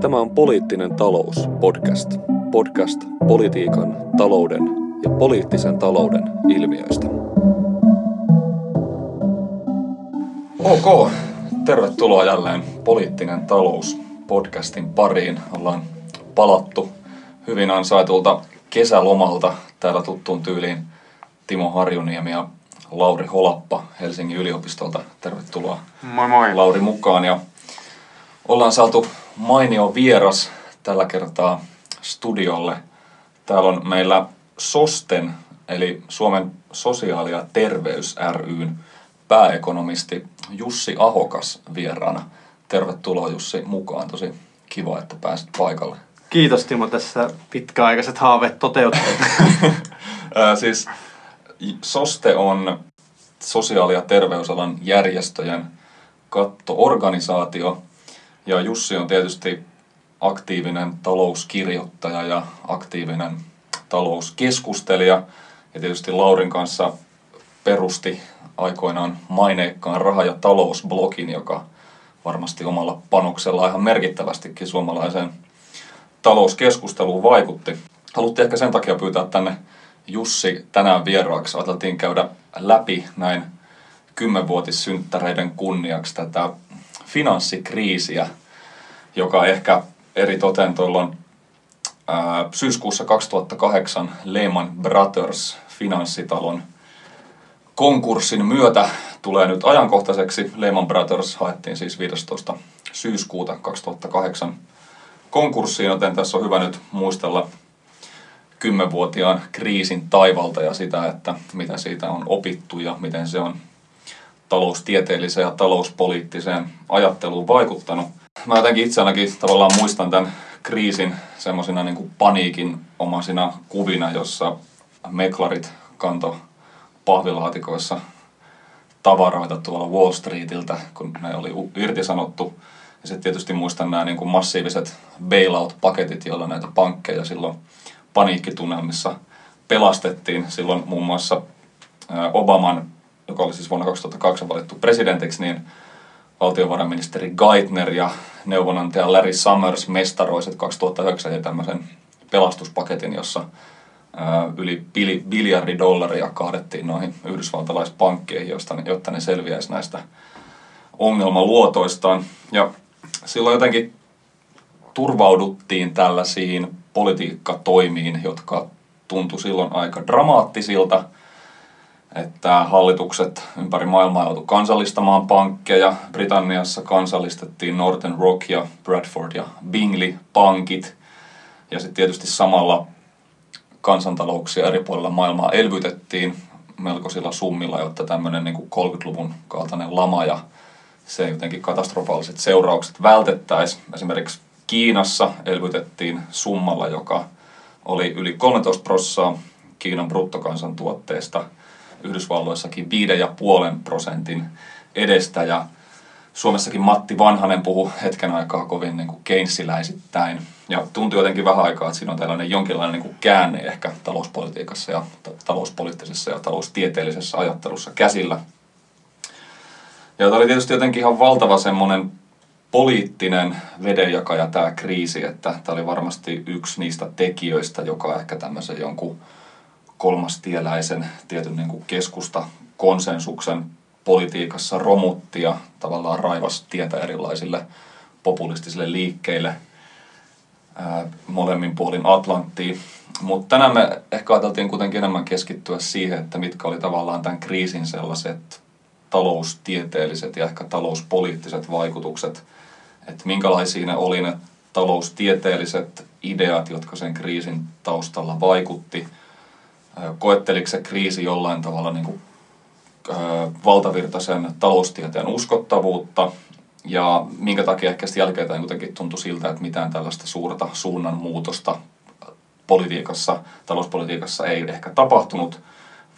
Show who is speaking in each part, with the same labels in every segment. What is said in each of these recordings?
Speaker 1: Tämä on Poliittinen talous podcast. Podcast politiikan, talouden ja poliittisen talouden ilmiöistä. Ok, tervetuloa jälleen Poliittinen talous podcastin pariin. Ollaan palattu hyvin ansaitulta kesälomalta täällä tuttuun tyyliin Timo Harjuniemi ja Lauri Holappa Helsingin yliopistolta. Tervetuloa
Speaker 2: Moi moi.
Speaker 1: Lauri mukaan. Ja ollaan saatu mainio vieras tällä kertaa studiolle. Täällä on meillä SOSTEN, eli Suomen sosiaali- ja terveys ryn pääekonomisti Jussi Ahokas vieraana. Tervetuloa Jussi mukaan. Tosi kiva, että pääsit paikalle.
Speaker 2: Kiitos Timo tässä pitkäaikaiset haaveet toteuttaneet.
Speaker 1: Ää, siis SOSTE on sosiaali- ja terveysalan järjestöjen kattoorganisaatio. Ja Jussi on tietysti aktiivinen talouskirjoittaja ja aktiivinen talouskeskustelija. Ja tietysti Laurin kanssa perusti aikoinaan maineikkaan raha- ja talousblogin, joka varmasti omalla panoksella ihan merkittävästikin suomalaiseen talouskeskusteluun vaikutti. Haluttiin ehkä sen takia pyytää tänne Jussi tänään vieraaksi. Ajateltiin käydä läpi näin kymmenvuotissynttäreiden kunniaksi tätä finanssikriisiä, joka ehkä eri toten tuolloin syyskuussa 2008 Lehman Brothers finanssitalon konkurssin myötä tulee nyt ajankohtaiseksi. Lehman Brothers haettiin siis 15. syyskuuta 2008 konkurssiin, joten tässä on hyvä nyt muistella kymmenvuotiaan kriisin taivalta ja sitä, että mitä siitä on opittu ja miten se on taloustieteelliseen ja talouspoliittiseen ajatteluun vaikuttanut. Mä jotenkin itse ainakin tavallaan muistan tämän kriisin semmoisina niin paniikin omaisina kuvina, jossa meklarit kanto pahvilaatikoissa tavaroita tuolla Wall Streetiltä, kun ne oli irtisanottu. Ja sitten tietysti muistan nämä niin kuin massiiviset bailout-paketit, joilla näitä pankkeja silloin paniikkitunnelmissa pelastettiin. Silloin muun muassa Obaman, joka oli siis vuonna 2002 valittu presidentiksi, niin valtiovarainministeri Geithner ja neuvonantaja Larry Summers mestaroiset 2009 ja tämmöisen pelastuspaketin, jossa yli biljardi dollaria kaadettiin noihin yhdysvaltalaispankkeihin, josta, jotta ne selviäisi näistä ongelmaluotoistaan. Ja silloin jotenkin turvauduttiin tällaisiin politiikkatoimiin, jotka tuntui silloin aika dramaattisilta, että hallitukset ympäri maailmaa joutuivat kansallistamaan pankkeja. Britanniassa kansallistettiin Northern Rock ja Bradford ja Bingley pankit. Ja sitten tietysti samalla kansantalouksia eri puolilla maailmaa elvytettiin melkoisilla summilla, jotta tämmöinen niin 30-luvun kaltainen lama ja se jotenkin katastrofaaliset seuraukset vältettäisiin. Esimerkiksi Kiinassa elvytettiin summalla, joka oli yli 13 prossaa Kiinan bruttokansantuotteesta, Yhdysvalloissakin 5,5 prosentin edestä ja Suomessakin Matti Vanhanen puhui hetken aikaa kovin niin kuin keynesiläisittäin. Ja tuntui jotenkin vähän aikaa, että siinä on tällainen jonkinlainen niin kuin käänne ehkä talouspolitiikassa ja talouspoliittisessa ja taloustieteellisessä ajattelussa käsillä. Ja tämä oli tietysti jotenkin ihan valtava semmoinen poliittinen vedenjakaja tämä kriisi, että tämä oli varmasti yksi niistä tekijöistä, joka ehkä tämmöisen jonkun kolmastieläisen tietyn niin kuin keskusta konsensuksen politiikassa romutti ja tavallaan raivasi tietä erilaisille populistisille liikkeille ää, molemmin puolin Atlanttiin. Mutta tänään me ehkä ajateltiin kuitenkin enemmän keskittyä siihen, että mitkä oli tavallaan tämän kriisin sellaiset taloustieteelliset ja ehkä talouspoliittiset vaikutukset, että minkälaisia ne oli ne taloustieteelliset ideat, jotka sen kriisin taustalla vaikutti. Koetteliko se kriisi jollain tavalla niin kuin valtavirtaisen taloustieteen uskottavuutta? Ja minkä takia ehkä jälkeen kuitenkin tuntui siltä, että mitään tällaista suurta suunnanmuutosta politiikassa, talouspolitiikassa ei ehkä tapahtunut,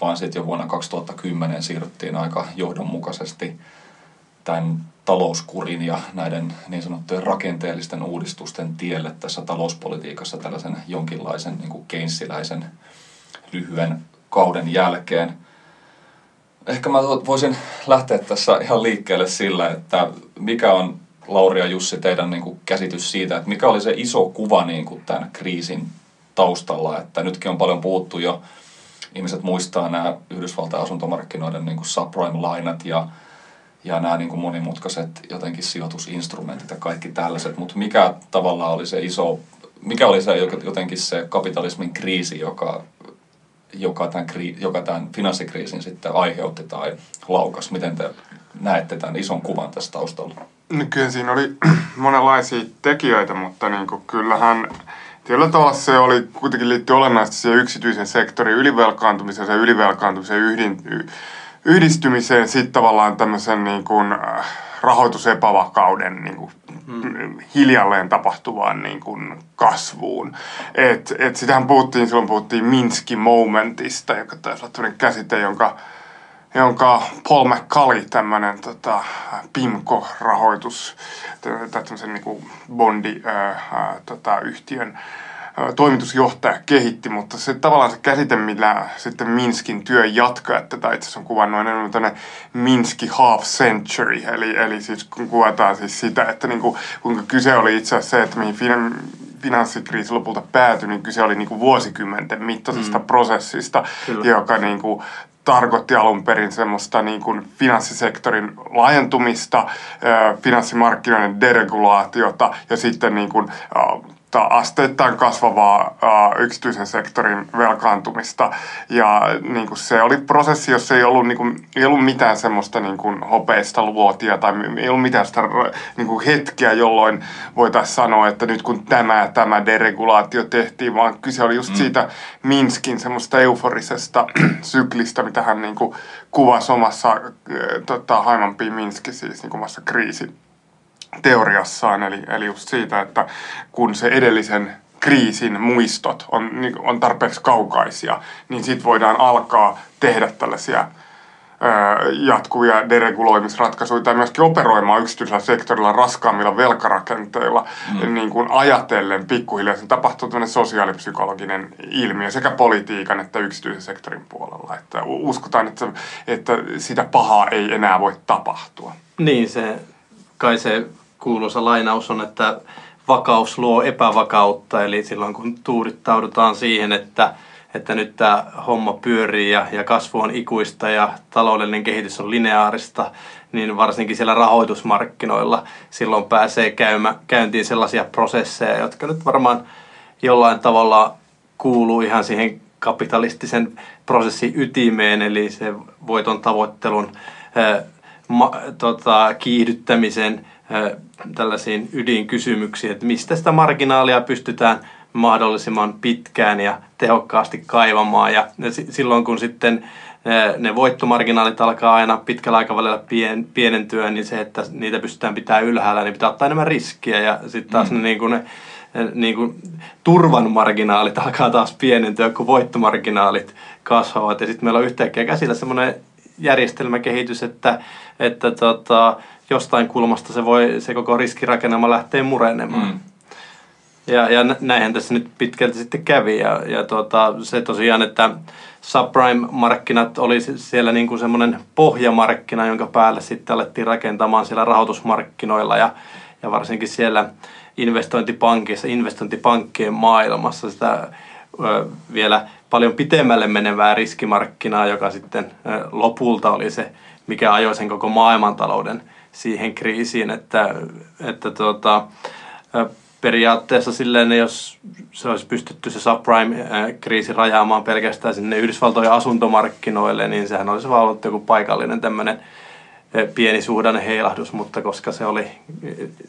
Speaker 1: vaan sitten jo vuonna 2010 siirryttiin aika johdonmukaisesti tämän talouskurin ja näiden niin sanottujen rakenteellisten uudistusten tielle tässä talouspolitiikassa tällaisen jonkinlaisen niin kuin keynesiläisen lyhyen kauden jälkeen – ehkä mä voisin lähteä tässä ihan liikkeelle sillä, että mikä on Lauri ja Jussi, teidän niin kuin käsitys siitä, että mikä oli se iso kuva niin kuin tämän kriisin taustalla, että nytkin on paljon puhuttu jo, ihmiset muistaa nämä Yhdysvaltain asuntomarkkinoiden niin kuin subprime-lainat ja, ja nämä niin kuin monimutkaiset jotenkin sijoitusinstrumentit ja kaikki tällaiset, mutta mikä tavallaan oli se iso, mikä oli se jotenkin se kapitalismin kriisi, joka, joka, tämän, joka tämän finanssikriisin sitten aiheutti tai laukas? Miten te näette tämän ison kuvan tästä taustalla?
Speaker 3: No kyllä siinä oli monenlaisia tekijöitä, mutta niin kuin kyllähän Tietyllä tavalla se oli kuitenkin liittyy olennaisesti siihen yksityisen sektorin ylivelkaantumiseen ja ylivelkaantumisen yhdin, yhdistymiseen sitten tavallaan tämmöisen niin kuin äh, rahoitusepävakauden niin kuin hmm. hiljalleen tapahtuvaan niin kuin kasvuun. Et, et sitähän puhuttiin, silloin puhuttiin Minskin momentista, joka taisi olla käsite, jonka jonka Paul McCully, tämmöinen tota, PIMCO-rahoitus, tämmöisen niin bondi ää, tota, yhtiön toimitusjohtaja kehitti, mutta se tavallaan se käsite, millä sitten Minskin työ jatkaa, että tätä itse asiassa on kuvannut enemmän tämmöinen Minski half century, eli, eli siis kun kuvataan siis sitä, että niin kuin, kuinka kyse oli itse asiassa se, että mihin fin- finanssikriisi lopulta päätyi, niin kyse oli niin kuin vuosikymmenten mittaisesta mm. prosessista, Kyllä. joka niin kuin tarkoitti alun perin semmoista niin kuin finanssisektorin laajentumista, finanssimarkkinoiden deregulaatiota ja sitten niin kuin, asteittain kasvavaa ää, yksityisen sektorin velkaantumista. Ja niin kuin se oli prosessi, jossa ei ollut, niin kuin, ei ollut mitään semmoista niin kuin hopeista luotia tai ei ollut mitään sitä niin kuin hetkeä, jolloin voitaisiin sanoa, että nyt kun tämä tämä deregulaatio tehtiin, vaan kyse oli just mm. siitä Minskin semmoista euforisesta syklistä, mitä hän niin kuin kuvasi omassa äh, tota, Haiman P. Minski, siis niin kuin omassa kriisi teoriassaan, eli, eli just siitä, että kun se edellisen kriisin muistot on, niin on tarpeeksi kaukaisia, niin sitten voidaan alkaa tehdä tällaisia jatkuvia dereguloimisratkaisuja tai myöskin operoimaan yksityisellä sektorilla raskaammilla velkarakenteilla mm. niin kuin ajatellen pikkuhiljaa. Se tapahtuu tämmöinen sosiaalipsykologinen ilmiö sekä politiikan että yksityisen sektorin puolella. Että uskotaan, että, että sitä pahaa ei enää voi tapahtua.
Speaker 2: Niin, se kai se kuuluisa lainaus on, että vakaus luo epävakautta, eli silloin kun tuudittaudutaan siihen, että, että nyt tämä homma pyörii ja, ja kasvu on ikuista ja taloudellinen kehitys on lineaarista, niin varsinkin siellä rahoitusmarkkinoilla silloin pääsee käymä, käyntiin sellaisia prosesseja, jotka nyt varmaan jollain tavalla kuuluu ihan siihen kapitalistisen prosessin ytimeen, eli se voiton tavoittelun ää, ma, tota, kiihdyttämisen tällaisiin ydinkysymyksiin, että mistä sitä marginaalia pystytään mahdollisimman pitkään ja tehokkaasti kaivamaan. Ja silloin kun sitten ne voittomarginaalit alkaa aina pitkällä aikavälillä pien, pienentyä, niin se, että niitä pystytään pitämään ylhäällä, niin pitää ottaa enemmän riskiä. Ja sitten taas mm. ne, niin kuin ne niin kuin, turvan marginaalit alkaa taas pienentyä, kun voittomarginaalit kasvavat. Ja sitten meillä on yhtäkkiä käsillä semmoinen järjestelmäkehitys, että, että tota, jostain kulmasta se, voi, se koko riskirakennelma lähtee murenemaan. Mm. Ja, ja näinhän tässä nyt pitkälti sitten kävi. Ja, ja tota, se tosiaan, että subprime-markkinat oli siellä niin kuin semmoinen pohjamarkkina, jonka päälle sitten alettiin rakentamaan siellä rahoitusmarkkinoilla ja, ja varsinkin siellä investointipankissa, investointipankkien maailmassa sitä ö, vielä paljon pitemmälle menevää riskimarkkinaa, joka sitten ö, lopulta oli se, mikä ajoi sen koko maailmantalouden siihen kriisiin, että, että tuota, periaatteessa silleen, jos se olisi pystytty se subprime-kriisi rajaamaan pelkästään sinne Yhdysvaltojen asuntomarkkinoille, niin sehän olisi vaan ollut joku paikallinen tämmöinen pieni suhdanne heilahdus, mutta koska se oli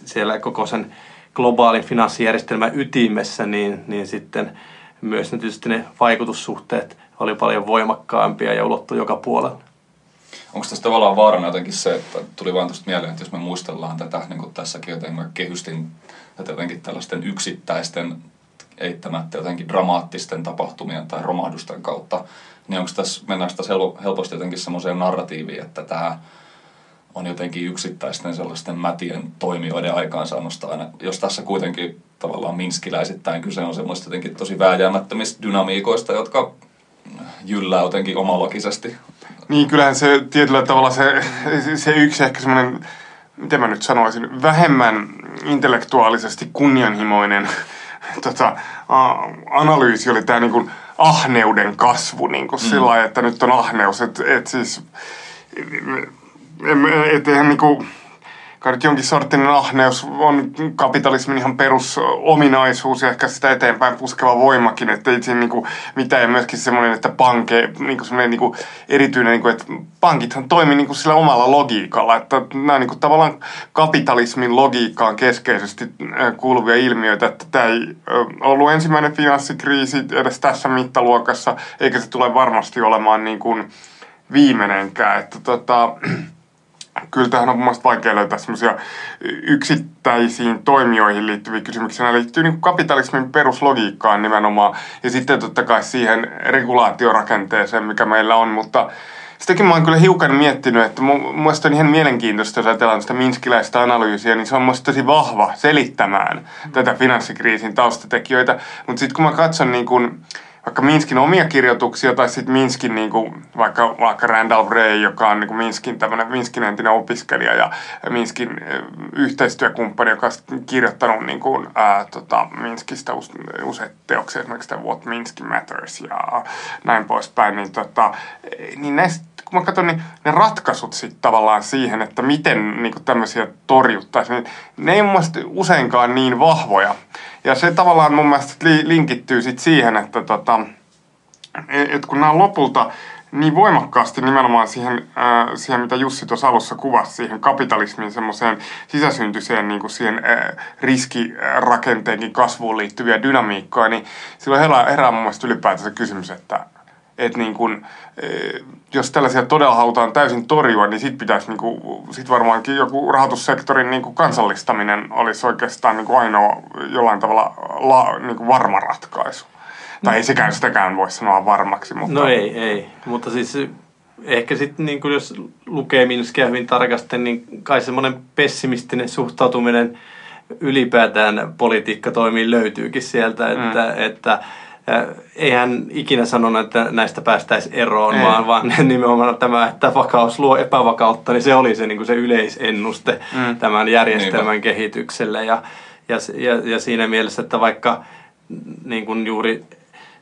Speaker 2: siellä koko sen globaalin finanssijärjestelmän ytimessä, niin, niin sitten myös ne, tietysti ne vaikutussuhteet oli paljon voimakkaampia ja ulottui joka puolella.
Speaker 1: Onko tässä tavallaan vaarana jotenkin se, että tuli vaan tuosta mieleen, että jos me muistellaan tätä, niin kuin tässäkin jotenkin kehystin, että jotenkin tällaisten yksittäisten eittämättä jotenkin dramaattisten tapahtumien tai romahdusten kautta, niin onko tässä, mennäänkö tässä helposti jotenkin semmoiseen narratiiviin, että tämä on jotenkin yksittäisten sellaisten mätien toimijoiden aikaansaannosta aina, jos tässä kuitenkin tavallaan minskiläisittäin kyse on semmoista jotenkin tosi vääjäämättömistä dynamiikoista, jotka jyllää jotenkin omalogisesti
Speaker 3: niin, kyllähän se tietyllä tavalla se, se yksi ehkä semmoinen miten mä nyt sanoisin, vähemmän intellektuaalisesti kunnianhimoinen tota, analyysi oli tämä niin ahneuden kasvu niin kuin mm. sillä lailla, että nyt on ahneus. Että et siis, et, eihän niin kuin, kai nyt jonkin sorttinen ahneus on kapitalismin ihan perusominaisuus ja ehkä sitä eteenpäin puskeva voimakin, että ei siinä niinku mitään. Ja myöskin semmoinen, että panke, niinku semmoinen niinku erityinen, niinku, että pankithan toimii niinku sillä omalla logiikalla, että nämä niinku tavallaan kapitalismin logiikkaan keskeisesti kuuluvia ilmiöitä, että tämä ei ollut ensimmäinen finanssikriisi edes tässä mittaluokassa, eikä se tule varmasti olemaan niin kuin viimeinenkään, että tota, kyllä tähän on mun vaikea löytää semmoisia yksittäisiin toimijoihin liittyviä kysymyksiä. Nämä liittyy niin kapitalismin peruslogiikkaan nimenomaan ja sitten totta kai siihen regulaatiorakenteeseen, mikä meillä on, mutta sitäkin mä oon kyllä hiukan miettinyt, että mun mielestä on ihan mielenkiintoista, jos ajatellaan sitä minskiläistä analyysiä, niin se on musta tosi vahva selittämään tätä finanssikriisin taustatekijöitä. Mutta sitten kun mä katson niin kun, vaikka Minskin omia kirjoituksia tai sitten Minskin niin kuin, vaikka, vaikka Randall Ray, joka on niin kuin Minskin tämmöinen Minskin entinen opiskelija ja Minskin yhteistyökumppani, joka on kirjoittanut niin kuin, ää, tota, Minskistä use, useita teoksia, esimerkiksi What Minsky Matters ja näin poispäin, niin, tota, niin näistä kun mä katson, niin ne ratkaisut sitten tavallaan siihen, että miten niin tämmöisiä torjuttaisiin, niin ne ei mun mielestä useinkaan niin vahvoja. Ja se tavallaan mun mielestä linkittyy sit siihen, että tota, et kun nämä lopulta niin voimakkaasti nimenomaan siihen, äh, siihen mitä Jussi tuossa alussa kuvasi, siihen kapitalismin semmoiseen sisäsyntyiseen niin kuin siihen äh, riskirakenteenkin kasvuun liittyviä dynamiikkoja, niin silloin herää, herää mun mielestä ylipäätänsä kysymys, että et niin kun, äh, jos tällaisia todella halutaan täysin torjua, niin sitten pitäisi niinku, sit varmaankin joku rahoitussektorin niinku kansallistaminen olisi oikeastaan niinku ainoa jollain tavalla la, niinku varma ratkaisu. Tai ei sekään sitäkään voi sanoa varmaksi. Mutta...
Speaker 2: No ei, ei. Mutta siis ehkä sitten niin jos lukee Minskia hyvin tarkasti, niin kai semmoinen pessimistinen suhtautuminen ylipäätään politiikkatoimiin löytyykin sieltä, että, mm. että eihän ikinä sanonut, että näistä päästäisiin eroon, Ei. vaan, vaan nimenomaan tämä, että vakaus luo epävakautta, niin se oli se, niin kuin se yleisennuste mm. tämän järjestelmän Niinpä. kehitykselle. Ja, ja, ja, ja siinä mielessä, että vaikka niin kuin juuri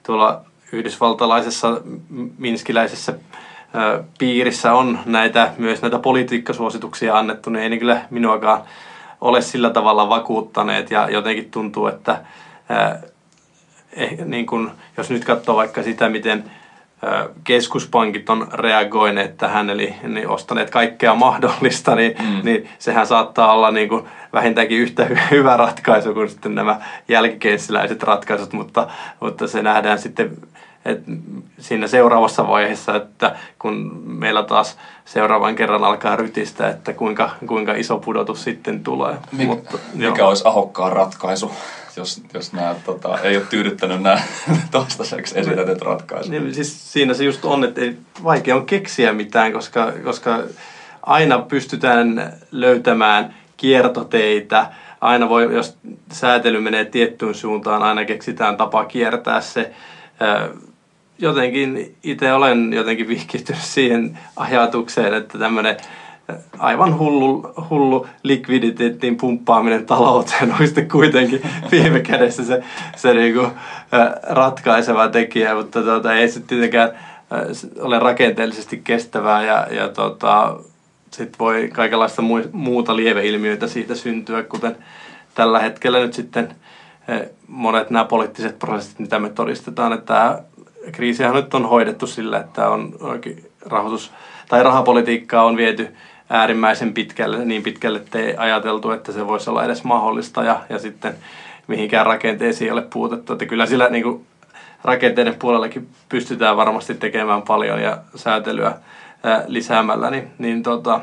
Speaker 2: tuolla yhdysvaltalaisessa minskiläisessä piirissä on näitä, myös näitä politiikkasuosituksia annettu, niin ei ne kyllä minuakaan ole sillä tavalla vakuuttaneet ja jotenkin tuntuu, että eh, niin kun, jos nyt katsoo vaikka sitä, miten keskuspankit on reagoineet tähän, eli niin ostaneet kaikkea mahdollista, niin, mm. niin sehän saattaa olla niin kuin vähintäänkin yhtä hyvä ratkaisu kuin sitten nämä jälkikeissiläiset ratkaisut, mutta, mutta se nähdään sitten et siinä seuraavassa vaiheessa, että kun meillä taas seuraavan kerran alkaa rytistä, että kuinka, kuinka iso pudotus sitten tulee.
Speaker 1: Mik, Mutta, mikä joo. olisi ahokkaan ratkaisu? jos, jos nämä tota, ei ole tyydyttänyt nämä toistaiseksi esitetyt ratkaisut.
Speaker 2: Niin, siis siinä se just on, että ei, vaikea on keksiä mitään, koska, koska aina pystytään löytämään kiertoteitä, aina voi, jos säätely menee tiettyyn suuntaan, aina keksitään tapa kiertää se. Jotenkin itse olen jotenkin vihkittynyt siihen ajatukseen, että tämmöinen aivan hullu, hullu likviditeettiin pumppaaminen talouteen on sitten kuitenkin viime kädessä se, se niinku, ratkaiseva tekijä, mutta tuota, ei se tietenkään ole rakenteellisesti kestävää ja, ja tota, sitten voi kaikenlaista muuta lieveilmiöitä siitä syntyä, kuten tällä hetkellä nyt sitten monet nämä poliittiset prosessit, mitä me todistetaan, että kriisihän nyt on hoidettu sillä, että on rahoitus tai rahapolitiikkaa on viety äärimmäisen pitkälle, niin pitkälle, että ei ajateltu, että se voisi olla edes mahdollista ja, ja sitten mihinkään rakenteisiin ei ole puutettu. Että kyllä sillä niin kuin, rakenteiden puolellakin pystytään varmasti tekemään paljon ja säätelyä ää, lisäämällä, niin, niin tota,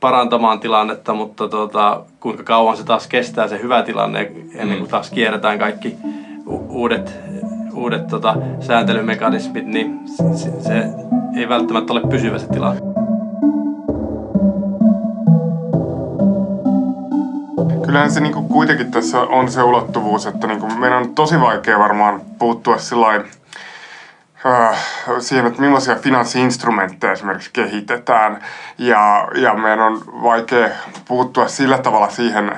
Speaker 2: parantamaan tilannetta, mutta tota, kuinka kauan se taas kestää se hyvä tilanne ennen kuin taas kierretään kaikki uudet, uudet tota, sääntelymekanismit, niin se, se ei välttämättä ole pysyvä se tilanne.
Speaker 3: kyllähän se niin kuin kuitenkin tässä on se ulottuvuus, että niin kuin meidän on tosi vaikea varmaan puuttua sillä äh, siihen, että millaisia finanssiinstrumentteja esimerkiksi kehitetään. Ja, ja meidän on vaikea puuttua sillä tavalla siihen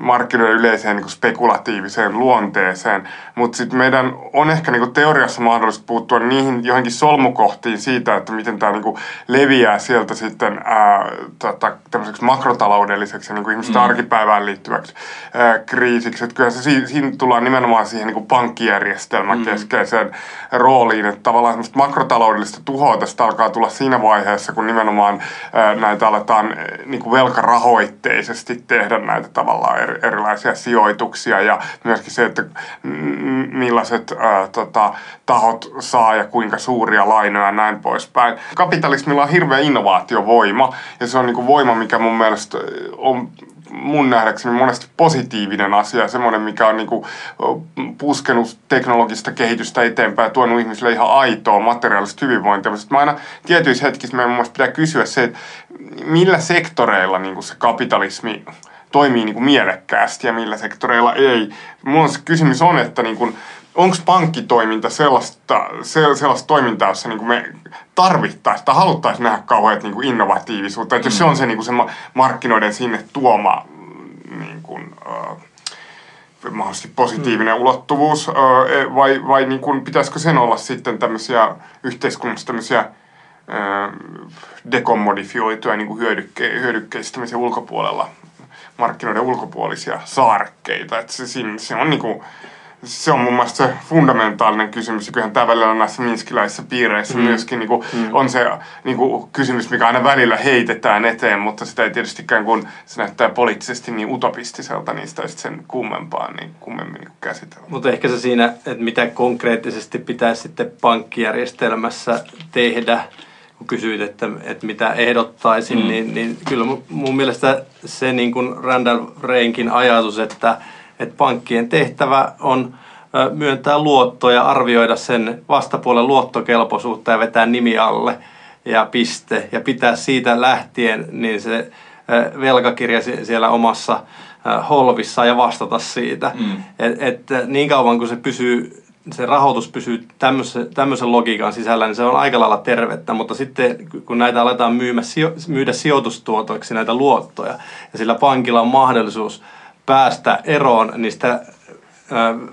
Speaker 3: markkinoiden yleiseen niin spekulatiiviseen luonteeseen, mutta sitten meidän on ehkä niin teoriassa mahdollista puuttua niihin johonkin solmukohtiin siitä, että miten tämä niin leviää sieltä sitten ää, tota, tämmöiseksi makrotaloudelliseksi ja niin kuin ihmisten mm. arkipäivään liittyväksi ää, kriisiksi. Että kyllä se, siinä tullaan nimenomaan siihen niin pankkijärjestelmän mm. keskeiseen rooliin, että tavallaan semmoista makrotaloudellista tuhoa tästä alkaa tulla siinä vaiheessa, kun nimenomaan ää, näitä aletaan niin kuin velkarahoitteisesti tehdä näitä tavallaan erilaisia sijoituksia ja myöskin se, että millaiset ää, tota, tahot saa ja kuinka suuria lainoja ja näin poispäin. Kapitalismilla on hirveä innovaatiovoima ja se on niin kuin voima, mikä mun mielestä on mun nähdäkseni monesti positiivinen asia, semmoinen, mikä on niinku puskenut teknologista kehitystä eteenpäin ja tuonut ihmisille ihan aitoa materiaalista hyvinvointia. Sitten mä aina tietyissä hetkissä meidän mun pitää kysyä se, että millä sektoreilla niinku se kapitalismi toimii niin kuin mielekkäästi ja millä sektoreilla ei. Mulla se kysymys on, että niin kuin, onko pankkitoiminta sellaista, sellaista toimintaa, jossa niin kuin me tarvittaisiin tai haluttaisiin nähdä kauheat niin kuin innovatiivisuutta. Että jos se on se, niin kuin se markkinoiden sinne tuoma niin kuin, äh, mahdollisesti positiivinen mm. ulottuvuus, äh, vai, vai niin kuin, pitäisikö sen olla sitten tämmöisiä yhteiskunnallisia tämmöisiä dekommodifioituja niin kuin hyödykke, hyödykkeistämisen ulkopuolella markkinoiden ulkopuolisia saarekkeita. Että se, se, se on niinku, se on mun mielestä se fundamentaalinen kysymys, ja kyllähän tämä välillä näissä minskiläisissä piireissä mm. myöskin niin kuin, mm. on se niin kuin, kysymys, mikä aina välillä heitetään eteen, mutta sitä ei tietystikään, kun se näyttää poliittisesti niin utopistiselta, niin sitä sen kummempaa niin kummemmin niin käsitellä.
Speaker 2: Mutta ehkä se siinä, että mitä konkreettisesti pitäisi sitten pankkijärjestelmässä tehdä, kun kysyit, että, että mitä ehdottaisin, mm. niin, niin kyllä mun mielestä se niin kuin Randall Reinkin ajatus, että, että pankkien tehtävä on myöntää luottoja, arvioida sen vastapuolen luottokelpoisuutta ja vetää nimi alle ja piste. Ja pitää siitä lähtien niin se velkakirja siellä omassa holvissa ja vastata siitä. Mm. Että et niin kauan kun se pysyy se rahoitus pysyy tämmöisen, tämmöisen logiikan sisällä, niin se on aika lailla tervettä, mutta sitten kun näitä aletaan myymä, myydä sijoitustuotoiksi näitä luottoja, ja sillä pankilla on mahdollisuus päästä eroon niistä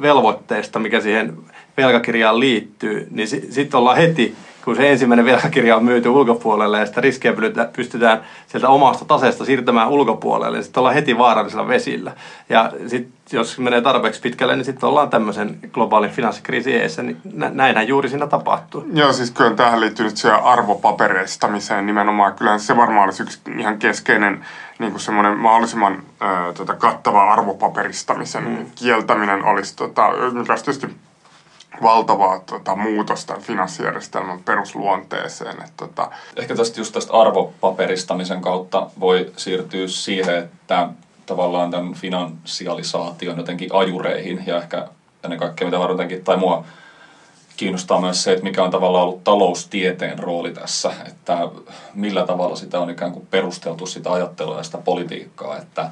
Speaker 2: velvoitteista, mikä siihen velkakirjaan liittyy, niin sitten ollaan heti kun se ensimmäinen velkakirja on myyty ulkopuolelle ja sitä riskejä pystytään sieltä omasta taseesta siirtämään ulkopuolelle, niin sitten ollaan heti vaarallisella vesillä. Ja sitten jos menee tarpeeksi pitkälle, niin sitten ollaan tämmöisen globaalin finanssikriisin eessä, niin näinhän juuri siinä tapahtuu.
Speaker 3: Joo, siis kyllä tähän liittyy nyt se arvopapereistamiseen nimenomaan. Kyllähän se varmaan olisi yksi ihan keskeinen niin kuin semmoinen mahdollisimman ää, tota, kattava arvopaperistamisen mm. kieltäminen olisi, tota, mikä olisi tietysti valtavaa tota, muutosta finanssijärjestelmän perusluonteeseen. Et, tota.
Speaker 1: Ehkä tästä just tästä arvopaperistamisen kautta voi siirtyä siihen, että tavallaan tämän finanssialisaation jotenkin ajureihin ja ehkä ennen kaikkea mitä varmaankin, tai mua kiinnostaa myös se, että mikä on tavallaan ollut taloustieteen rooli tässä, että millä tavalla sitä on ikään kuin perusteltu sitä ajattelua ja sitä politiikkaa, että,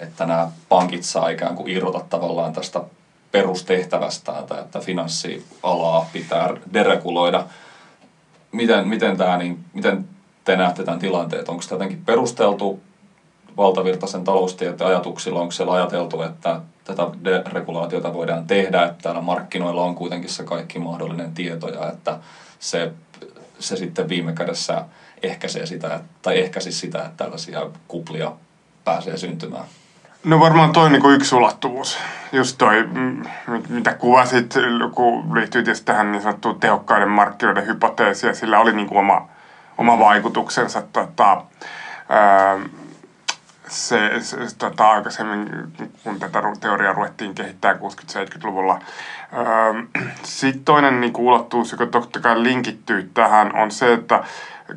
Speaker 1: että nämä pankit saa ikään kuin irrota tavallaan tästä perustehtävästään, tai että finanssialaa pitää dereguloida. Miten, miten, tämä, niin, miten te näette tämän tilanteen? Onko tämä jotenkin perusteltu valtavirtaisen taloustieteen ajatuksilla? Onko siellä ajateltu, että tätä deregulaatiota voidaan tehdä, että täällä markkinoilla on kuitenkin se kaikki mahdollinen tieto ja että se, se sitten viime kädessä ehkäisee sitä, tai ehkäisi sitä, että tällaisia kuplia pääsee syntymään?
Speaker 3: No varmaan toi niin kuin yksi ulottuvuus. Just toi, mitä kuvasit, kun liittyy tietysti tähän niin sanottuun tehokkaiden markkinoiden hypoteesiin, sillä oli niin kuin oma, oma vaikutuksensa. Tota, ää, se, se tota, aikaisemmin, kun tätä teoriaa ruvettiin kehittää 60-70-luvulla. Sitten toinen niin ulottuvuus, joka totta kai linkittyy tähän, on se, että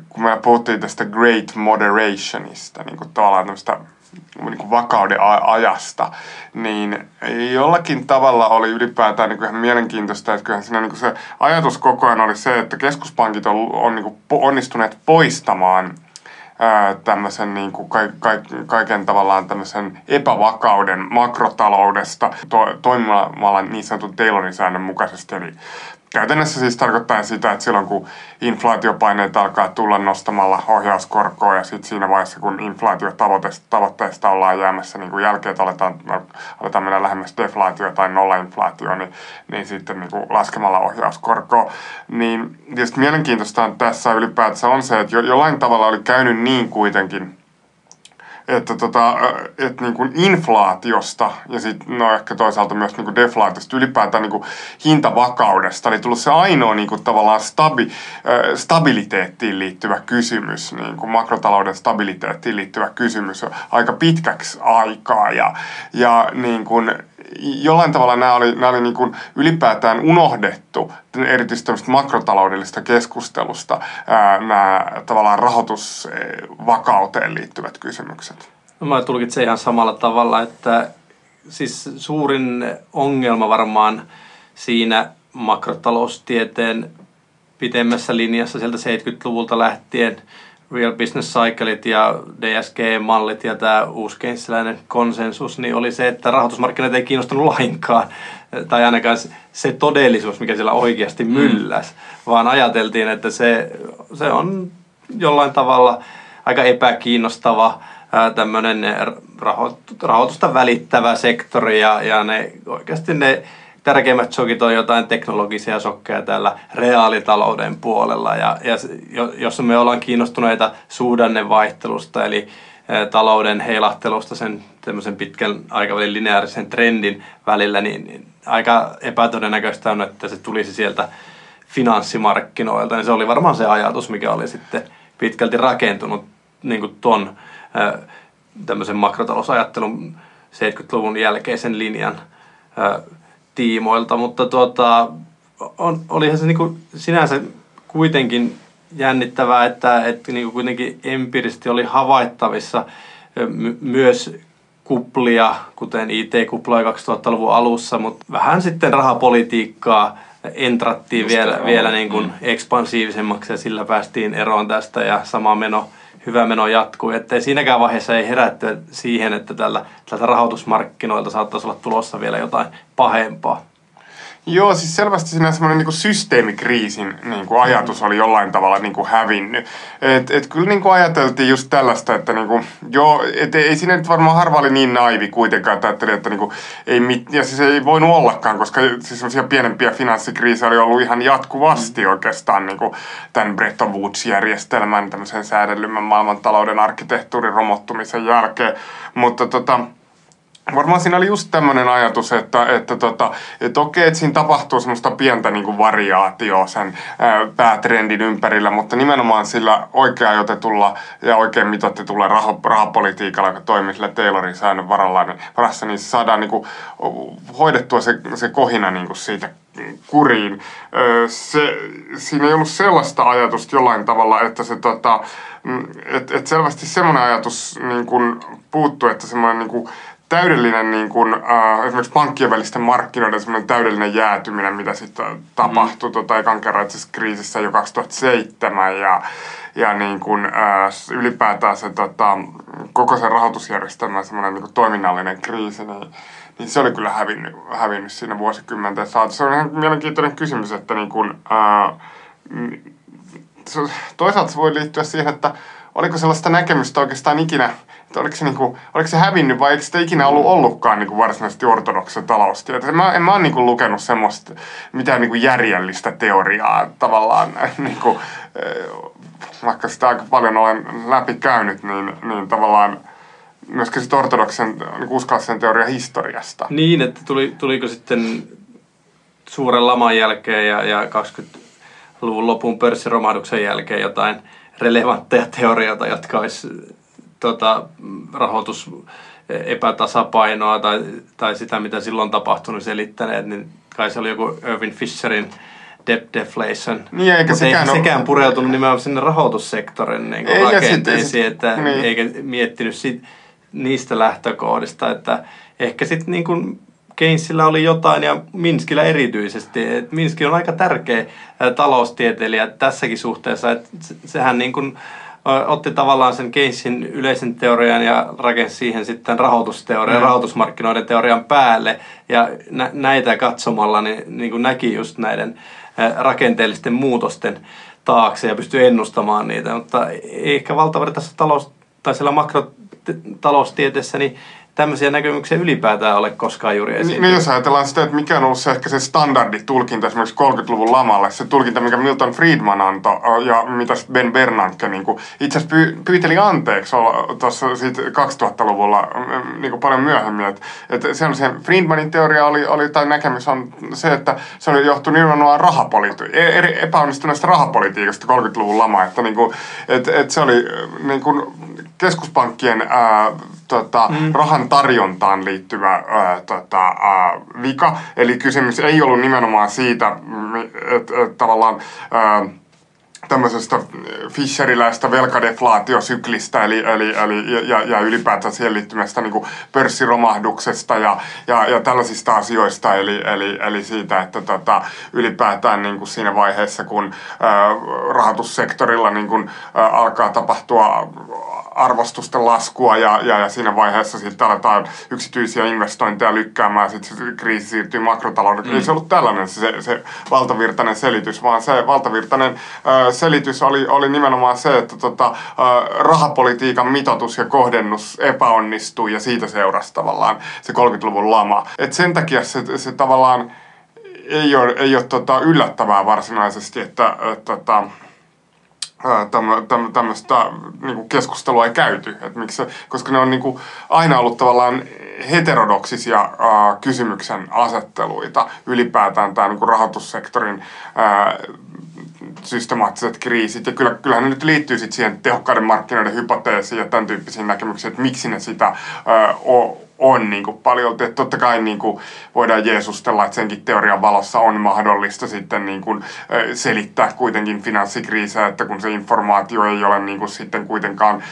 Speaker 3: kun me puhuttiin tästä great moderationista, niin kuin tavallaan tämmöistä niin kuin vakauden ajasta, niin jollakin tavalla oli ylipäätään niin kuin ihan mielenkiintoista, että kyllähän siinä niin kuin se ajatus koko ajan oli se, että keskuspankit on, on niin kuin onnistuneet poistamaan tämmöisen niin kuin kaiken tavallaan tämmöisen epävakauden makrotaloudesta to, toimimalla niin sanotun Taylorin säännön mukaisesti. Eli Käytännössä siis tarkoittaa sitä, että silloin kun inflaatiopaineet alkaa tulla nostamalla ohjauskorkoa ja sitten siinä vaiheessa kun inflaatiotavoitteesta ollaan jäämässä niin jälkeen, että aletaan, aletaan mennä lähemmäs deflaatio tai nollainflaatio, niin, niin sitten niin kuin laskemalla ohjauskorkoa. Niin tietysti mielenkiintoista on tässä ylipäätänsä on se, että jo, jollain tavalla oli käynyt niin kuitenkin, että tota, et niin kuin inflaatiosta ja sitten no ehkä toisaalta myös niin kuin deflaatiosta, ylipäätään niin kuin hintavakaudesta oli tullut se ainoa niin kuin tavallaan stabi, stabiliteettiin liittyvä kysymys, niin kuin makrotalouden stabiliteettiin liittyvä kysymys aika pitkäksi aikaa ja, ja niin kuin, jollain tavalla nämä oli, nämä oli niin kuin ylipäätään unohdettu erityisesti makrotaloudellista keskustelusta nämä tavallaan rahoitusvakauteen liittyvät kysymykset.
Speaker 2: No mä tulkitsen ihan samalla tavalla, että siis suurin ongelma varmaan siinä makrotaloustieteen pitemmässä linjassa sieltä 70-luvulta lähtien Real Business Cyclet ja DSG-mallit ja tämä uusi keinsiläinen konsensus, niin oli se, että rahoitusmarkkinat ei kiinnostanut lainkaan. Tai ainakaan se todellisuus, mikä siellä oikeasti mylläs, mm. vaan ajateltiin, että se, se on jollain tavalla aika epäkiinnostava tämmöinen rahoitusta välittävä sektori ja, ja ne, oikeasti ne tärkeimmät shokit on jotain teknologisia shokkeja täällä reaalitalouden puolella. Ja, ja jos me ollaan kiinnostuneita suhdannevaihtelusta, eli talouden heilahtelusta sen pitkän aikavälin lineaarisen trendin välillä, niin, niin aika epätodennäköistä on, että se tulisi sieltä finanssimarkkinoilta. Niin se oli varmaan se ajatus, mikä oli sitten pitkälti rakentunut niin kuin ton tämmöisen makrotalousajattelun 70-luvun jälkeisen linjan tiimoilta, mutta tuota, on, olihan se niin kuin sinänsä kuitenkin jännittävää, että, että niin kuin kuitenkin empiirisesti oli havaittavissa my- myös kuplia, kuten IT-kupla 2000-luvun alussa, mutta vähän sitten rahapolitiikkaa entrattiin Just vielä, vielä niin kuin mm. ekspansiivisemmaksi ja sillä päästiin eroon tästä ja sama meno hyvä meno jatkuu. Että siinäkään vaiheessa ei herätty siihen, että tällä, tältä rahoitusmarkkinoilta saattaisi olla tulossa vielä jotain pahempaa.
Speaker 3: Joo, siis selvästi siinä semmoinen niin systeemikriisin niin kuin ajatus oli jollain tavalla niin kuin hävinnyt. Et, et kyllä niin kuin ajateltiin just tällaista, että niin kuin, joo, et ei siinä nyt varmaan harva oli niin naivi kuitenkaan, että ajatteli, että niin kuin, ei mit, ja siis ei voinut ollakaan, koska siis semmoisia pienempiä finanssikriisejä oli ollut ihan jatkuvasti mm. oikeastaan niin kuin tämän Bretton Woods-järjestelmän, tämmöisen säädellymän maailmantalouden arkkitehtuurin romottumisen jälkeen. Mutta tota, Varmaan siinä oli just tämmöinen ajatus, että, että, tota, että okei, että siinä tapahtuu semmoista pientä niin kuin variaatioa sen ää, päätrendin ympärillä, mutta nimenomaan sillä oikein ajoitetulla ja oikein mitoitetulla rah- rahapolitiikalla, joka toimii sillä Taylorin säännön varalla, niin varassa, niin saadaan niin kuin, hoidettua se, se kohina niin kuin siitä kuriin. Se, siinä ei ollut sellaista ajatusta jollain tavalla, että se tota, mm, et, et selvästi semmoinen ajatus niin kuin puuttuu, että semmoinen niin kuin, täydellinen niin kuin, äh, esimerkiksi pankkien välisten markkinoiden semmoinen täydellinen jäätyminen, mitä sitten tapahtui mm. tota, ekan kerran itse kriisissä jo 2007 ja, ja niin kuin, äh, ylipäätään se tota, koko sen rahoitusjärjestelmän semmoinen niin kuin toiminnallinen kriisi, niin, niin se oli kyllä hävinnyt, hävinnyt siinä vuosikymmenten saatossa. Se on ihan mielenkiintoinen kysymys, että niin kuin, äh, toisaalta se voi liittyä siihen, että oliko sellaista näkemystä oikeastaan ikinä oliko se, niinku, oliko se hävinnyt vai eikö sitä ikinä ollut ollutkaan niinku varsinaisesti ortodoksen taloustietä. Mä, en mä ole niinku lukenut semmoista mitään niinku järjellistä teoriaa tavallaan, niinku, eh, vaikka sitä aika paljon olen läpi käynyt, niin, niin tavallaan myöskin sitten ortodoksen niin uskallisen teoria historiasta.
Speaker 2: Niin, että tuli, tuliko sitten suuren laman jälkeen ja, ja 20-luvun lopun pörssiromahduksen jälkeen jotain relevantteja teorioita, jotka olisi tota, rahoitus epätasapainoa tai, tai sitä, mitä silloin tapahtunut selittäneet, niin kai se oli joku Irvin Fisherin debt deflation.
Speaker 3: Niin, eikä Mutta
Speaker 2: sekään, sekään pureutunut nimenomaan sinne rahoitussektorin niin eikä rakenteisiin, sit, että niin. eikä miettinyt sit, niistä lähtökohdista, että ehkä sitten niin kuin Keynesillä oli jotain ja Minskillä erityisesti. Et Minski on aika tärkeä taloustieteilijä tässäkin suhteessa, että sehän niin kuin, otti tavallaan sen Keynesin yleisen teorian ja rakensi siihen sitten rahoitusteorian, mm. rahoitusmarkkinoiden teorian päälle. Ja nä- näitä katsomalla niin, niin kuin näki just näiden rakenteellisten muutosten taakse ja pystyy ennustamaan niitä, mutta ehkä tässä talous, tai siellä makrotaloustieteessä, niin tämmöisiä näkemyksiä ylipäätään ole koskaan juuri esiin.
Speaker 3: Niin, jos ajatellaan sitä, että mikä on ollut se ehkä se standarditulkinta esimerkiksi 30-luvun lamalle, se tulkinta, mikä Milton Friedman antoi ja mitä Ben Bernanke niin kuin, itse asiassa py, pyyteli anteeksi tuossa 2000-luvulla niin kuin paljon myöhemmin. Että, että se, se Friedmanin teoria oli, oli, tai näkemys on se, että se oli johtunut nimenomaan rahapoliti- eri epäonnistuneesta rahapolitiikasta 30-luvun lama. Että, niin kuin, että, että se oli niin kuin, keskuspankkien ää, tota, mm. rahan tarjontaan liittyvä ää, tota, ää, vika. Eli kysymys ei ollut nimenomaan siitä, että et, tavallaan... Ää, tämmöisestä Fischeriläistä velkadeflaatiosyklistä eli, eli, eli, ja, ja ylipäätään siihen liittymästä niin kuin pörssiromahduksesta ja, ja, ja tällaisista asioista. Eli, eli, eli siitä, että tota, ylipäätään niin kuin siinä vaiheessa, kun ää, rahoitussektorilla niin kuin, ää, alkaa tapahtua arvostusten laskua ja, ja, ja siinä vaiheessa sitten aletaan yksityisiä investointeja lykkäämään, sitten se kriisi siirtyy makrotalouden. Mm. Ei se ollut tällainen se, se valtavirtainen selitys, vaan se valtavirtainen äh, selitys oli, oli nimenomaan se, että tota, äh, rahapolitiikan mitoitus ja kohdennus epäonnistui ja siitä seurasi tavallaan se 30-luvun lama. Et sen takia se, se tavallaan ei ole, ei ole tota yllättävää varsinaisesti, että, että, että tota, tämmöistä niin keskustelua ei käyty. Et miksi koska ne on niin kuin, aina ollut tavallaan heterodoksisia ää, kysymyksen asetteluita ylipäätään tämä niin rahoitussektorin ää, systemaattiset kriisit. Ja kyllä, kyllähän ne nyt liittyy sit siihen tehokkaiden markkinoiden hypoteesiin ja tämän tyyppisiin näkemyksiin, että miksi ne sitä ää, o, on niin kuin paljon, että totta kai niin kuin voidaan jeesustella, että senkin teorian valossa on mahdollista sitten niin kuin selittää kuitenkin finanssikriisiä, että kun se informaatio ei ole niin kuin sitten kuitenkaan